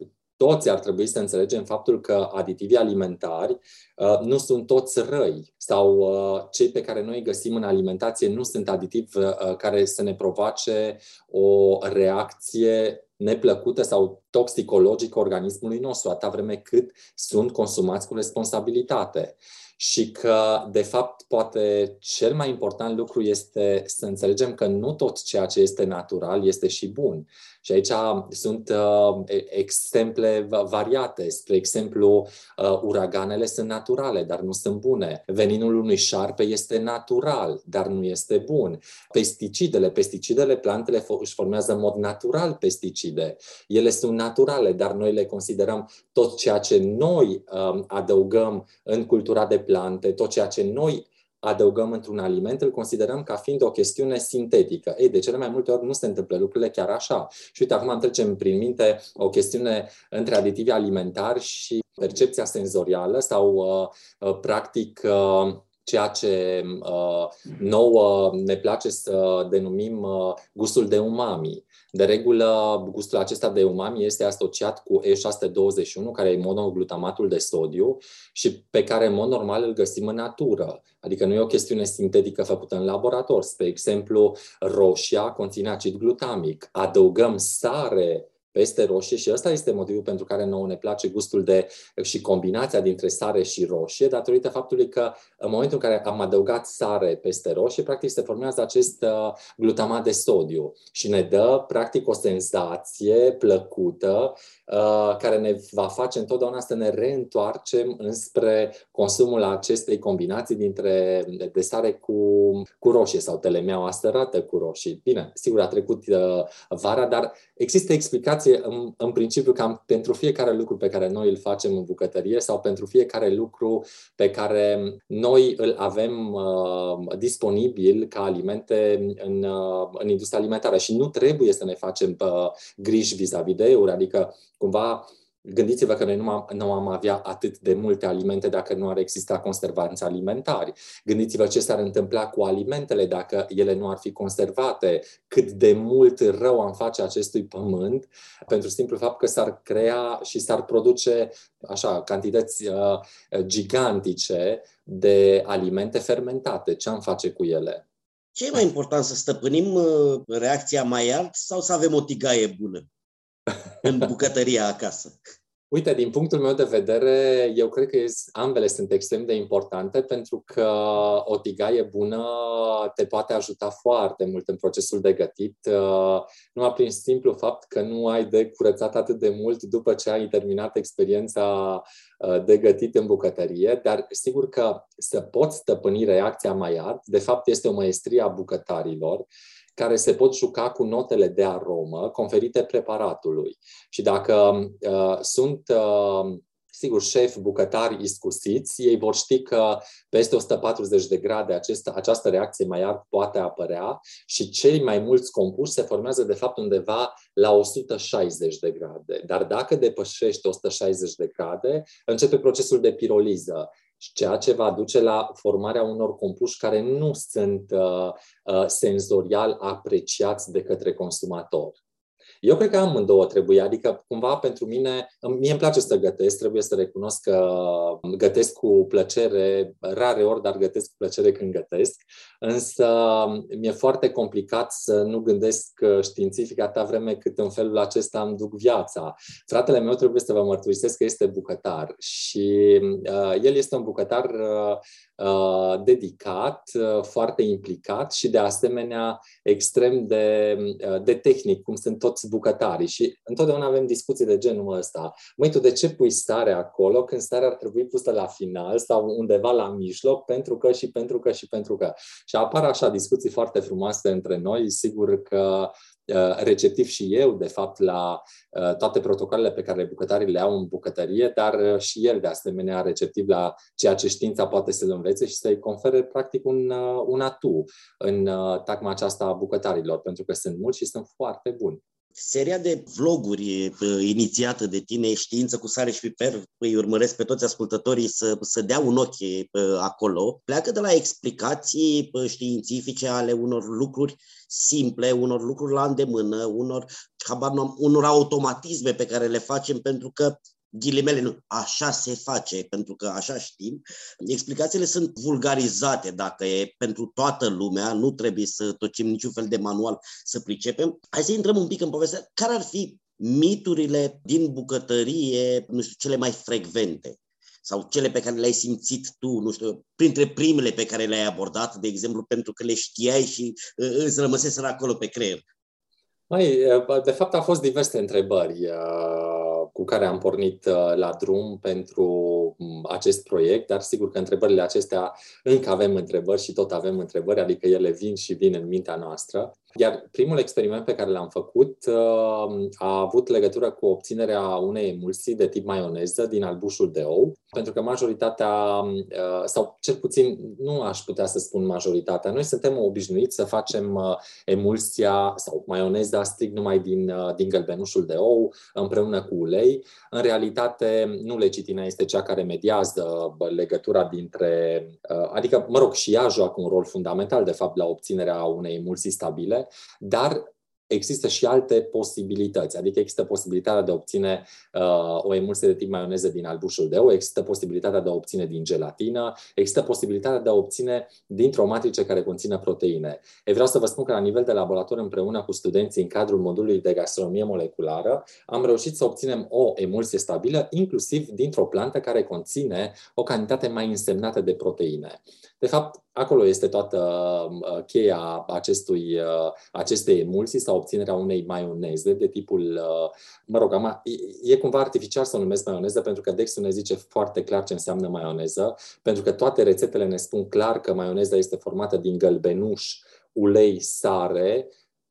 toți ar trebui să înțelegem faptul că aditivii alimentari uh, nu sunt toți răi sau uh, cei pe care noi îi găsim în alimentație nu sunt aditivi uh, care să ne provoace o reacție neplăcută sau toxicologică organismului nostru, atâta vreme cât sunt consumați cu responsabilitate și că, de fapt, poate cel mai important lucru este să înțelegem că nu tot ceea ce este natural este și bun. Și aici sunt uh, exemple variate. Spre exemplu, uh, uraganele sunt naturale, dar nu sunt bune. Veninul unui șarpe este natural, dar nu este bun. Pesticidele, pesticidele, plantele își formează în mod natural pesticide. Ele sunt naturale, dar noi le considerăm tot ceea ce noi uh, adăugăm în cultura de plante, tot ceea ce noi adăugăm într-un aliment, îl considerăm ca fiind o chestiune sintetică. Ei, de cele mai multe ori nu se întâmplă lucrurile chiar așa. Și uite, acum trecem prin minte o chestiune între aditivi alimentari și percepția senzorială sau, uh, uh, practic, uh, ceea ce uh, nouă ne place să denumim uh, gustul de umami. De regulă, gustul acesta de umami este asociat cu E621, care e monoglutamatul de sodiu și pe care, în mod normal, îl găsim în natură. Adică nu e o chestiune sintetică făcută în laborator. Spre exemplu, roșia conține acid glutamic. Adăugăm sare peste roșie și ăsta este motivul pentru care nouă ne place gustul de și combinația dintre sare și roșie, datorită faptului că în momentul în care am adăugat sare peste roșie, practic se formează acest uh, glutamat de sodiu și ne dă practic o senzație plăcută uh, care ne va face întotdeauna să ne reîntoarcem înspre consumul acestei combinații dintre de sare cu, cu roșie sau telemeaua stărată cu roșii. Bine, sigur a trecut uh, vara, dar există explicații explicație în, în principiu cam pentru fiecare lucru pe care noi îl facem în bucătărie sau pentru fiecare lucru pe care noi îl avem uh, disponibil ca alimente în, uh, în industria alimentară. Și nu trebuie să ne facem uh, griji vis-a-vis de euro, adică cumva Gândiți-vă că noi nu am, nu am avea atât de multe alimente dacă nu ar exista conservanți alimentari. Gândiți-vă ce s-ar întâmpla cu alimentele dacă ele nu ar fi conservate, cât de mult rău am face acestui pământ, pentru simplu fapt că s-ar crea și s-ar produce așa cantități uh, gigantice de alimente fermentate. Ce am face cu ele? Ce e mai important, să stăpânim uh, reacția mai alt sau să avem o tigaie bună? în bucătăria acasă? Uite, din punctul meu de vedere, eu cred că ambele sunt extrem de importante pentru că o tigaie bună te poate ajuta foarte mult în procesul de gătit, uh, numai prin simplu fapt că nu ai de curățat atât de mult după ce ai terminat experiența uh, de gătit în bucătărie, dar sigur că să poți stăpâni reacția mai art, de fapt este o maestrie a bucătarilor care se pot juca cu notele de aromă conferite preparatului. Și dacă uh, sunt uh, sigur, șefi, bucătari iscusiți, ei vor ști că peste 140 de grade acesta, această reacție mai ard poate apărea și cei mai mulți compuși se formează de fapt undeva la 160 de grade. Dar dacă depășește 160 de grade, începe procesul de piroliză ceea ce va duce la formarea unor compuși care nu sunt uh, uh, senzorial apreciați de către consumator. Eu cred că amândouă trebuie, adică cumva pentru mine, mie îmi place să gătesc, trebuie să recunosc că gătesc cu plăcere, rare ori, dar gătesc cu plăcere când gătesc, însă mi-e foarte complicat să nu gândesc științific atâta vreme cât în felul acesta îmi duc viața. Fratele meu trebuie să vă mărturisesc că este bucătar și uh, el este un bucătar uh, uh, dedicat, uh, foarte implicat și de asemenea extrem de, uh, de tehnic, cum sunt toți bucătarii. Și întotdeauna avem discuții de genul ăsta. Măi, tu de ce pui stare acolo când starea ar trebui pusă la final sau undeva la mijloc pentru că și pentru că și pentru că. Și apar așa discuții foarte frumoase între noi. Sigur că Uh, receptiv și eu, de fapt, la uh, toate protocolele pe care bucătarii le au în bucătărie, dar uh, și el, de asemenea, receptiv la ceea ce știința poate să-l învețe și să-i confere, practic, un, un atu în tacma aceasta a bucătarilor, pentru că sunt mulți și sunt foarte buni. Seria de vloguri inițiată de tine, Știință cu sare și piper, îi urmăresc pe toți ascultătorii să, să dea un ochi acolo, pleacă de la explicații științifice ale unor lucruri simple, unor lucruri la îndemână, unor, unor automatisme pe care le facem pentru că ghilimele, nu, așa se face, pentru că așa știm. Explicațiile sunt vulgarizate, dacă e pentru toată lumea, nu trebuie să tocim niciun fel de manual să pricepem. Hai să intrăm un pic în poveste. Care ar fi miturile din bucătărie, nu știu, cele mai frecvente sau cele pe care le-ai simțit tu, nu știu, printre primele pe care le-ai abordat, de exemplu, pentru că le știai și uh, îți rămăseseră acolo pe creier? Mai, de fapt, au fost diverse întrebări uh, cu care am pornit uh, la drum pentru mm, acest proiect, dar sigur că întrebările acestea încă avem întrebări și tot avem întrebări, adică ele vin și vin în mintea noastră. Iar primul experiment pe care l-am făcut uh, a avut legătură cu obținerea unei emulsii de tip maioneză din albușul de ou, pentru că majoritatea, uh, sau cel puțin nu aș putea să spun majoritatea, noi suntem obișnuiți să facem uh, emulsia sau maioneza strict numai din, din gălbenușul de ou împreună cu ulei. În realitate, nu lecitina este cea care mediază legătura dintre, adică, mă rog, și ea joacă un rol fundamental, de fapt, la obținerea unei emulsii stabile, dar există și alte posibilități. Adică există posibilitatea de a obține uh, o emulsie de tip maioneză din albușul de ou, există posibilitatea de a obține din gelatină, există posibilitatea de a obține dintr-o matrice care conține proteine. E vreau să vă spun că la nivel de laborator, împreună cu studenții în cadrul modulului de gastronomie moleculară, am reușit să obținem o emulsie stabilă, inclusiv dintr-o plantă care conține o cantitate mai însemnată de proteine. De fapt, acolo este toată uh, cheia acestui, uh, acestei emulsii sau obținerea unei maioneze de tipul, uh, mă rog, am, e cumva artificial să o numesc maioneză pentru că Dexul ne zice foarte clar ce înseamnă maioneză, pentru că toate rețetele ne spun clar că maioneza este formată din gălbenuș, ulei, sare,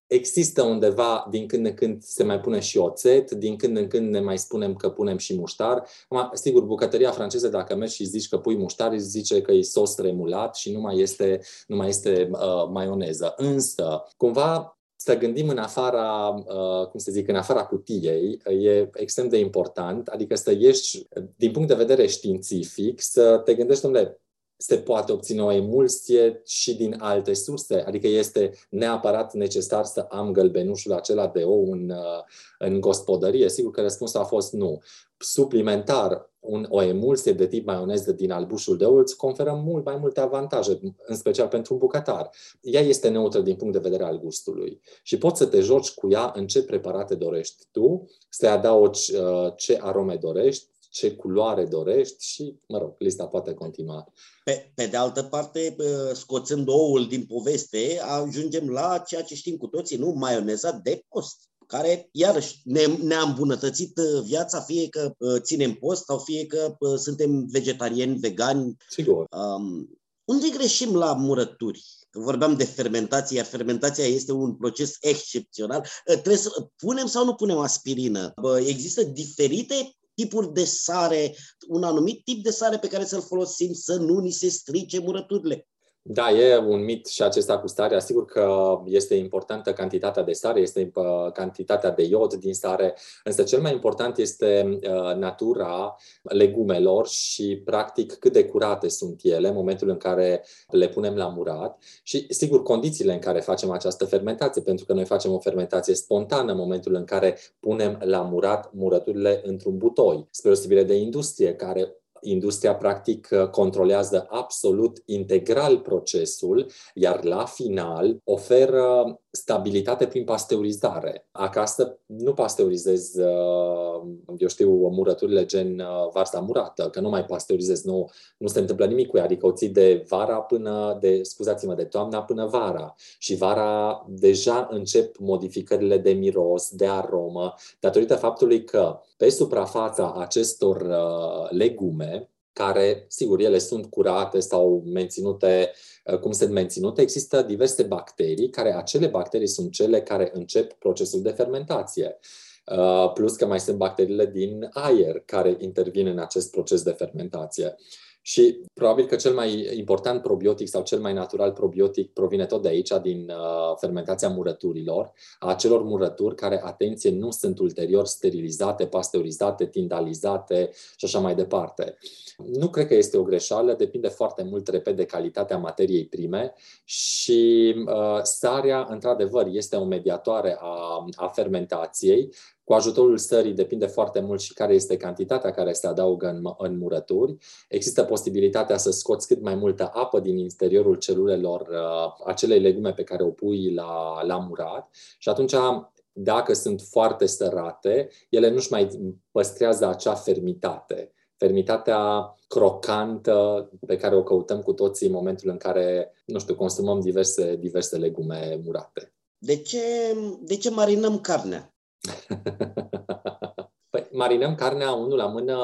Există undeva, din când în când se mai pune și oțet, din când în când ne mai spunem că punem și muștar. Acum, sigur, bucătăria franceză, dacă mergi și zici că pui muștar, îți zice că e sos remulat și nu mai este, nu mai este uh, maioneză. Însă, cumva, să gândim în afara, uh, cum să zic, în afara cutiei e extrem de important, adică să ieși, din punct de vedere științific, să te gândești, domnule, se poate obține o emulsie și din alte surse, adică este neapărat necesar să am gălbenușul acela de ou în, uh, în gospodărie? Sigur că răspunsul a fost nu. Suplimentar, un, o emulsie de tip maioneză din albușul de ou îți conferă mult mai multe avantaje, în special pentru un bucătar. Ea este neutră din punct de vedere al gustului și poți să te joci cu ea în ce preparate dorești tu, să adaugi uh, ce arome dorești, ce culoare dorești și, mă rog, lista poate continua. Pe, pe de altă parte, scoțând oul din poveste, ajungem la ceea ce știm cu toții, nu? Maioneza de post care, iarăși, ne, ne-a îmbunătățit uh, viața, fie că uh, ținem post sau fie că uh, suntem vegetariani, vegani. Sigur. Um, unde greșim la murături? Că vorbeam de fermentație, iar fermentația este un proces excepțional. Trebuie să punem sau nu punem aspirină? Există diferite tipuri de sare, un anumit tip de sare pe care să-l folosim să nu ni se strice murăturile. Da, e un mit și acesta cu starea. Sigur că este importantă cantitatea de sare, este uh, cantitatea de iod din sare, însă cel mai important este uh, natura legumelor și, practic, cât de curate sunt ele în momentul în care le punem la murat și, sigur, condițiile în care facem această fermentație, pentru că noi facem o fermentație spontană în momentul în care punem la murat murăturile într-un butoi, spre osebire de industrie, care industria practic controlează absolut integral procesul, iar la final oferă stabilitate prin pasteurizare. Acasă nu pasteurizez, uh, eu știu, murăturile gen uh, varza murată, că nu mai pasteurizez, nu, nu se întâmplă nimic cu ea, adică o ții de vara până, de, scuzați-mă, de toamna până vara. Și vara deja încep modificările de miros, de aromă, datorită faptului că pe suprafața acestor uh, legume, care, sigur, ele sunt curate sau menținute uh, cum sunt menținute, există diverse bacterii, care acele bacterii sunt cele care încep procesul de fermentație. Uh, plus că mai sunt bacteriile din aer care intervin în acest proces de fermentație. Și probabil că cel mai important probiotic sau cel mai natural probiotic provine tot de aici, din uh, fermentația murăturilor, a acelor murături care, atenție, nu sunt ulterior sterilizate, pasteurizate, tindalizate și așa mai departe. Nu cred că este o greșeală, depinde foarte mult, repet, de calitatea materiei prime și uh, sarea, într-adevăr, este o mediatoare a, a fermentației, cu ajutorul sării depinde foarte mult și care este cantitatea care se adaugă în, în murături. Există posibilitatea să scoți cât mai multă apă din interiorul celulelor uh, acelei legume pe care o pui la, la murat și atunci dacă sunt foarte sărate, ele nu-și mai păstrează acea fermitate. Fermitatea crocantă pe care o căutăm cu toții în momentul în care, nu știu, consumăm diverse, diverse legume murate. De ce, de ce marinăm carnea? păi, marinăm carnea unul la mână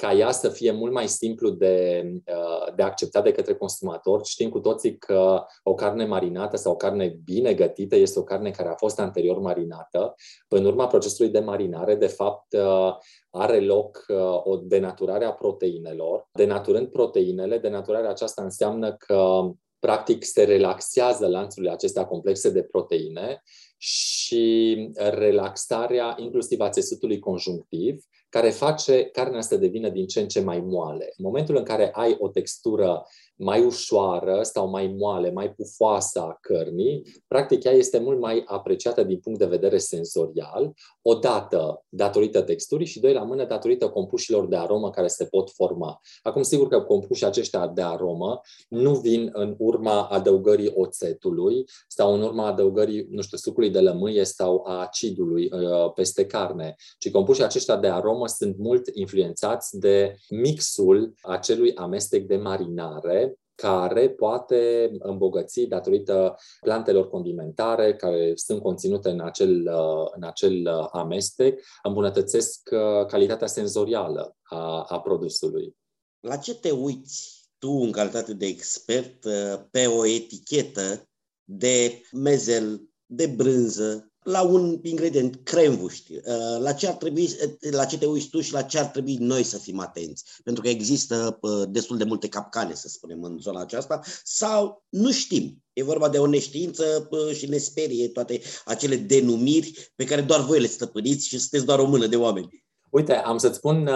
ca ea să fie mult mai simplu de, uh, de acceptat de către consumator. Știm cu toții că o carne marinată sau o carne bine gătită este o carne care a fost anterior marinată. În urma procesului de marinare, de fapt, uh, are loc uh, o denaturare a proteinelor. Denaturând proteinele, denaturarea aceasta înseamnă că practic se relaxează lanțurile acestea complexe de proteine și relaxarea inclusiv a țesutului conjunctiv, care face carnea să devină din ce în ce mai moale. În momentul în care ai o textură mai ușoară sau mai moale, mai pufoasă a cărnii, practic ea este mult mai apreciată din punct de vedere senzorial, odată datorită texturii și doi la mână datorită compușilor de aromă care se pot forma. Acum, sigur că compușii aceștia de aromă nu vin în urma adăugării oțetului sau în urma adăugării, nu știu, sucului de lămâie sau a acidului uh, peste carne, ci compușii aceștia de aromă sunt mult influențați de mixul acelui amestec de marinare care poate îmbogăți datorită plantelor condimentare care sunt conținute în acel, în acel amestec, îmbunătățesc uh, calitatea senzorială a, a produsului. La ce te uiți tu, în calitate de expert, uh, pe o etichetă de mezel, de brânză, la un ingredient, cremvuști, uh, la ce, ar trebui, la ce te uiți tu și la ce ar trebui noi să fim atenți. Pentru că există uh, destul de multe capcane, să spunem, în zona aceasta, sau nu știm. E vorba de o neștiință uh, și ne sperie toate acele denumiri pe care doar voi le stăpâniți și sunteți doar o mână de oameni. Uite, am să-ți spun,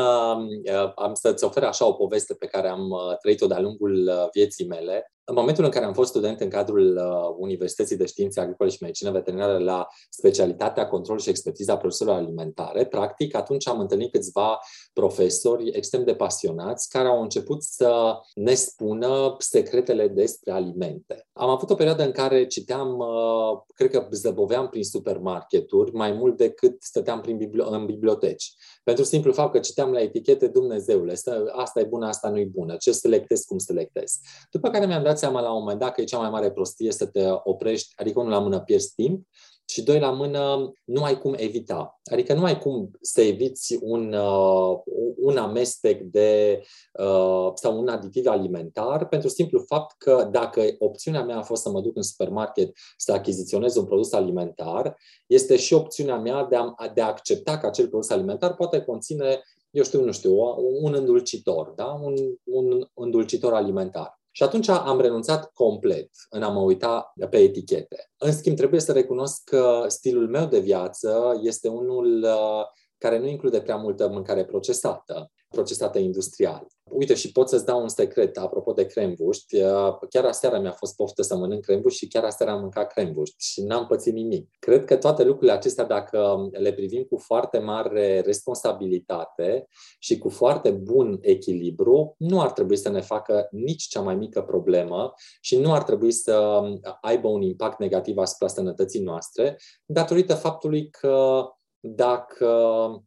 am să-ți ofer așa o poveste pe care am trăit-o de-a lungul vieții mele. În momentul în care am fost student în cadrul uh, Universității de Științe Agricole și Medicină Veterinară la specialitatea control și expertiza produselor alimentare, practic atunci am întâlnit câțiva profesori extrem de pasionați care au început să ne spună secretele despre alimente. Am avut o perioadă în care citeam, uh, cred că zăboveam prin supermarketuri mai mult decât stăteam prin bibli- în biblioteci. Pentru simplu fapt că citeam la etichete, Dumnezeule, asta e bună, asta nu e bună, ce selectez, cum selectez. După care mi-am dat dat seama la un moment dat că e cea mai mare prostie să te oprești, adică unul la mână pierzi timp și doi la mână nu ai cum evita. Adică nu ai cum să eviți un, uh, un amestec de uh, sau un aditiv alimentar pentru simplu fapt că dacă opțiunea mea a fost să mă duc în supermarket să achiziționez un produs alimentar, este și opțiunea mea de a, de a accepta că acel produs alimentar poate conține eu știu, nu știu, un îndulcitor, da? un, un îndulcitor alimentar. Și atunci am renunțat complet în a mă uita pe etichete. În schimb, trebuie să recunosc că stilul meu de viață este unul uh, care nu include prea multă mâncare procesată procesată industrial. Uite, și pot să-ți dau un secret, apropo de crembuști. Uh, chiar aseară mi-a fost poftă să mănânc crembuști și chiar aseară am mâncat crembuști și n-am pățit nimic. Cred că toate lucrurile acestea, dacă le privim cu foarte mare responsabilitate și cu foarte bun echilibru, nu ar trebui să ne facă nici cea mai mică problemă și nu ar trebui să aibă un impact negativ asupra sănătății noastre, datorită faptului că dacă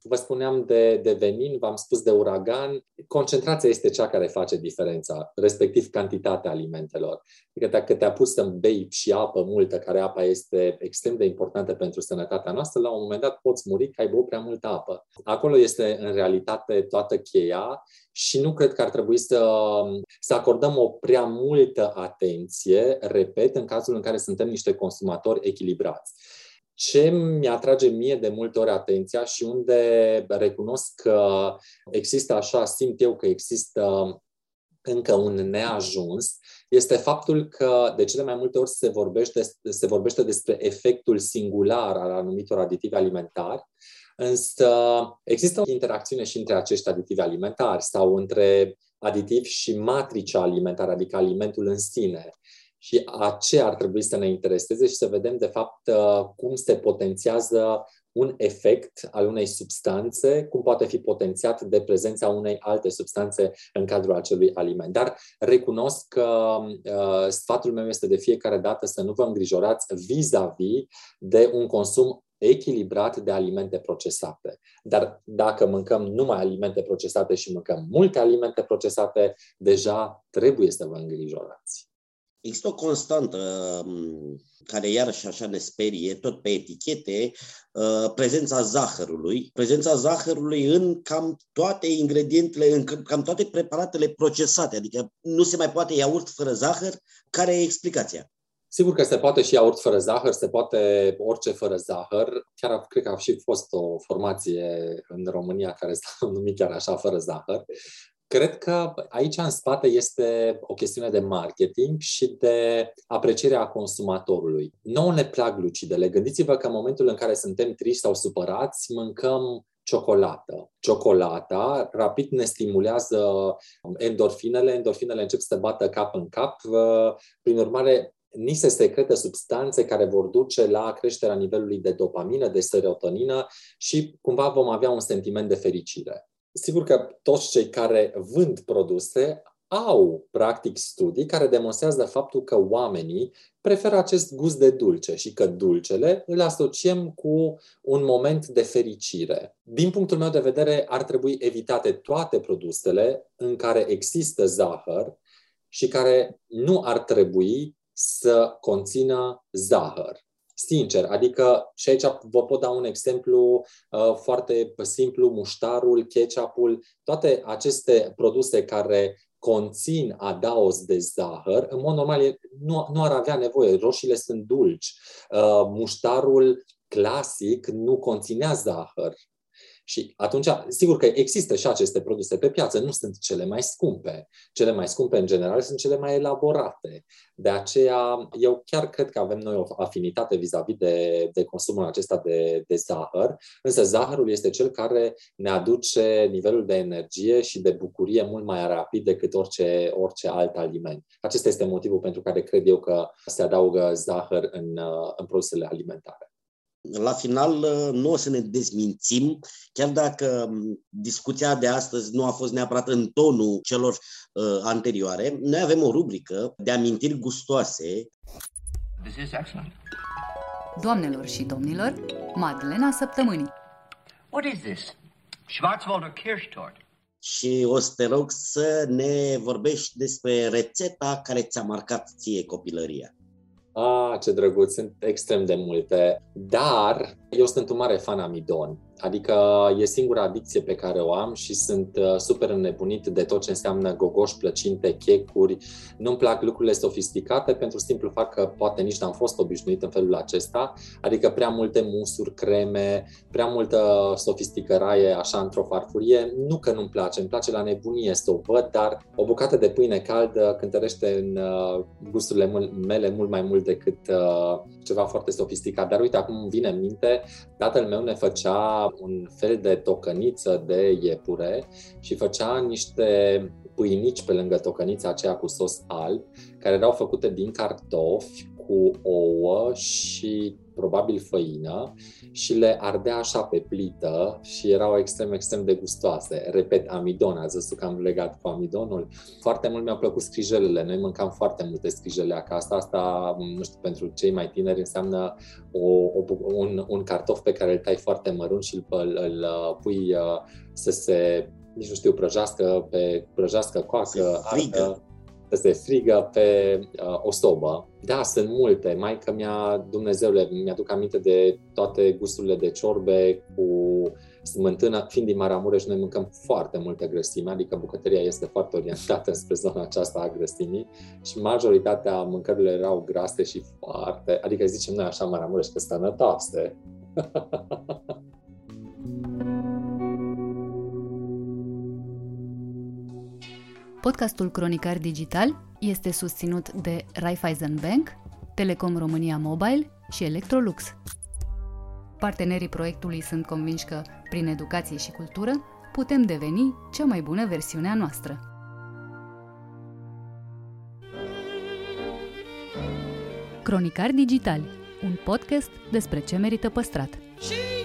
vă spuneam de, de venin, v-am spus de uragan, concentrația este cea care face diferența, respectiv cantitatea alimentelor. Adică dacă te-a pus să bei și apă multă, care apa este extrem de importantă pentru sănătatea noastră, la un moment dat poți muri că ai băut prea multă apă. Acolo este în realitate toată cheia și nu cred că ar trebui să, să acordăm o prea multă atenție, repet, în cazul în care suntem niște consumatori echilibrați ce mi-atrage mie de multe ori atenția și unde recunosc că există așa, simt eu că există încă un neajuns, este faptul că de cele mai multe ori se vorbește, se vorbește despre efectul singular al anumitor aditivi alimentari, însă există o interacțiune și între acești aditivi alimentari sau între aditiv și matricea alimentară, adică alimentul în sine și aceea ar trebui să ne intereseze și să vedem, de fapt, uh, cum se potențiază un efect al unei substanțe, cum poate fi potențiat de prezența unei alte substanțe în cadrul acelui aliment. Dar recunosc că uh, sfatul meu este de fiecare dată să nu vă îngrijorați vis-a-vis de un consum echilibrat de alimente procesate. Dar dacă mâncăm numai alimente procesate și mâncăm multe alimente procesate, deja trebuie să vă îngrijorați. Există o constantă care iarăși așa ne sperie, tot pe etichete, uh, prezența zahărului. Prezența zahărului în cam toate ingredientele, în cam toate preparatele procesate, adică nu se mai poate iaurt fără zahăr. Care e explicația? Sigur că se poate și iaurt fără zahăr, se poate orice fără zahăr. Chiar cred că a și fost o formație în România care s-a numit chiar așa, fără zahăr. Cred că aici în spate este o chestiune de marketing și de aprecierea consumatorului. Nu ne plac glucidele. Gândiți-vă că în momentul în care suntem triști sau supărați, mâncăm ciocolată. Ciocolata rapid ne stimulează endorfinele, endorfinele încep să bată cap în cap. Prin urmare, ni se secretă substanțe care vor duce la creșterea nivelului de dopamină, de serotonină și cumva vom avea un sentiment de fericire. Sigur că toți cei care vând produse au, practic, studii care demonstrează faptul că oamenii preferă acest gust de dulce și că dulcele îl asociem cu un moment de fericire. Din punctul meu de vedere, ar trebui evitate toate produsele în care există zahăr și care nu ar trebui să conțină zahăr. Sincer, adică și aici vă pot da un exemplu uh, foarte simplu, muștarul, ketchupul, toate aceste produse care conțin adaos de zahăr, în mod normal nu, nu ar avea nevoie, roșiile sunt dulci, uh, muștarul clasic nu conținea zahăr, și atunci, sigur că există și aceste produse pe piață, nu sunt cele mai scumpe. Cele mai scumpe, în general, sunt cele mai elaborate. De aceea, eu chiar cred că avem noi o afinitate vis-a-vis de, de consumul acesta de, de zahăr, însă zahărul este cel care ne aduce nivelul de energie și de bucurie mult mai rapid decât orice, orice alt aliment. Acesta este motivul pentru care cred eu că se adaugă zahăr în, în produsele alimentare la final uh, nu o să ne dezmințim, chiar dacă um, discuția de astăzi nu a fost neapărat în tonul celor uh, anterioare. Noi avem o rubrică de amintiri gustoase. This is excellent. Doamnelor și domnilor, Madlena Săptămânii. What is this? Schwarzwälder Kirschtort. Și o să te rog să ne vorbești despre rețeta care ți-a marcat ție copilăria. Ah, ce drăguț, sunt extrem de multe. Dar eu sunt un mare fan amidon. Adică e singura adicție pe care o am și sunt uh, super înnebunit de tot ce înseamnă gogoș, plăcinte, checuri. Nu-mi plac lucrurile sofisticate pentru simplu fapt că poate nici n-am fost obișnuit în felul acesta. Adică prea multe musuri, creme, prea multă sofisticăraie așa într-o farfurie. Nu că nu-mi place, îmi place la nebunie să o văd, dar o bucată de pâine caldă cântărește în uh, gusturile mele mult mai mult decât uh, ceva foarte sofisticat. Dar uite, acum vine în minte, tatăl meu ne făcea un fel de tocăniță de iepure și făcea niște pâinici pe lângă tocănița aceea cu sos alb, care erau făcute din cartofi cu ouă și probabil făină și le ardea așa pe plită și erau extrem, extrem de gustoase. Repet, amidon, ați văzut că am legat cu amidonul. Foarte mult mi-au plăcut scrijelele. Noi mâncam foarte multe scrijele acasă. Asta, nu știu, pentru cei mai tineri înseamnă o, o, un, un cartof pe care îl tai foarte mărunt și îl, îl, îl pui uh, să se nici nu știu, prăjească pe prăjească coacă, ardă să se frigă pe uh, o sobă. Da, sunt multe. Mai că mi-a, Dumnezeule, mi-aduc aminte de toate gusturile de ciorbe cu smântână. Fiind din Maramureș, noi mâncăm foarte multe grăsime, adică bucătăria este foarte orientată spre zona aceasta a grăsimii și majoritatea mâncărilor erau grase și foarte, adică zicem noi așa Maramureș, că sănătoase. Podcastul Cronicar Digital este susținut de Raiffeisen Bank, Telecom România Mobile și Electrolux. Partenerii proiectului sunt convinși că, prin educație și cultură, putem deveni cea mai bună versiune a noastră. Cronicar Digital, un podcast despre ce merită păstrat. Și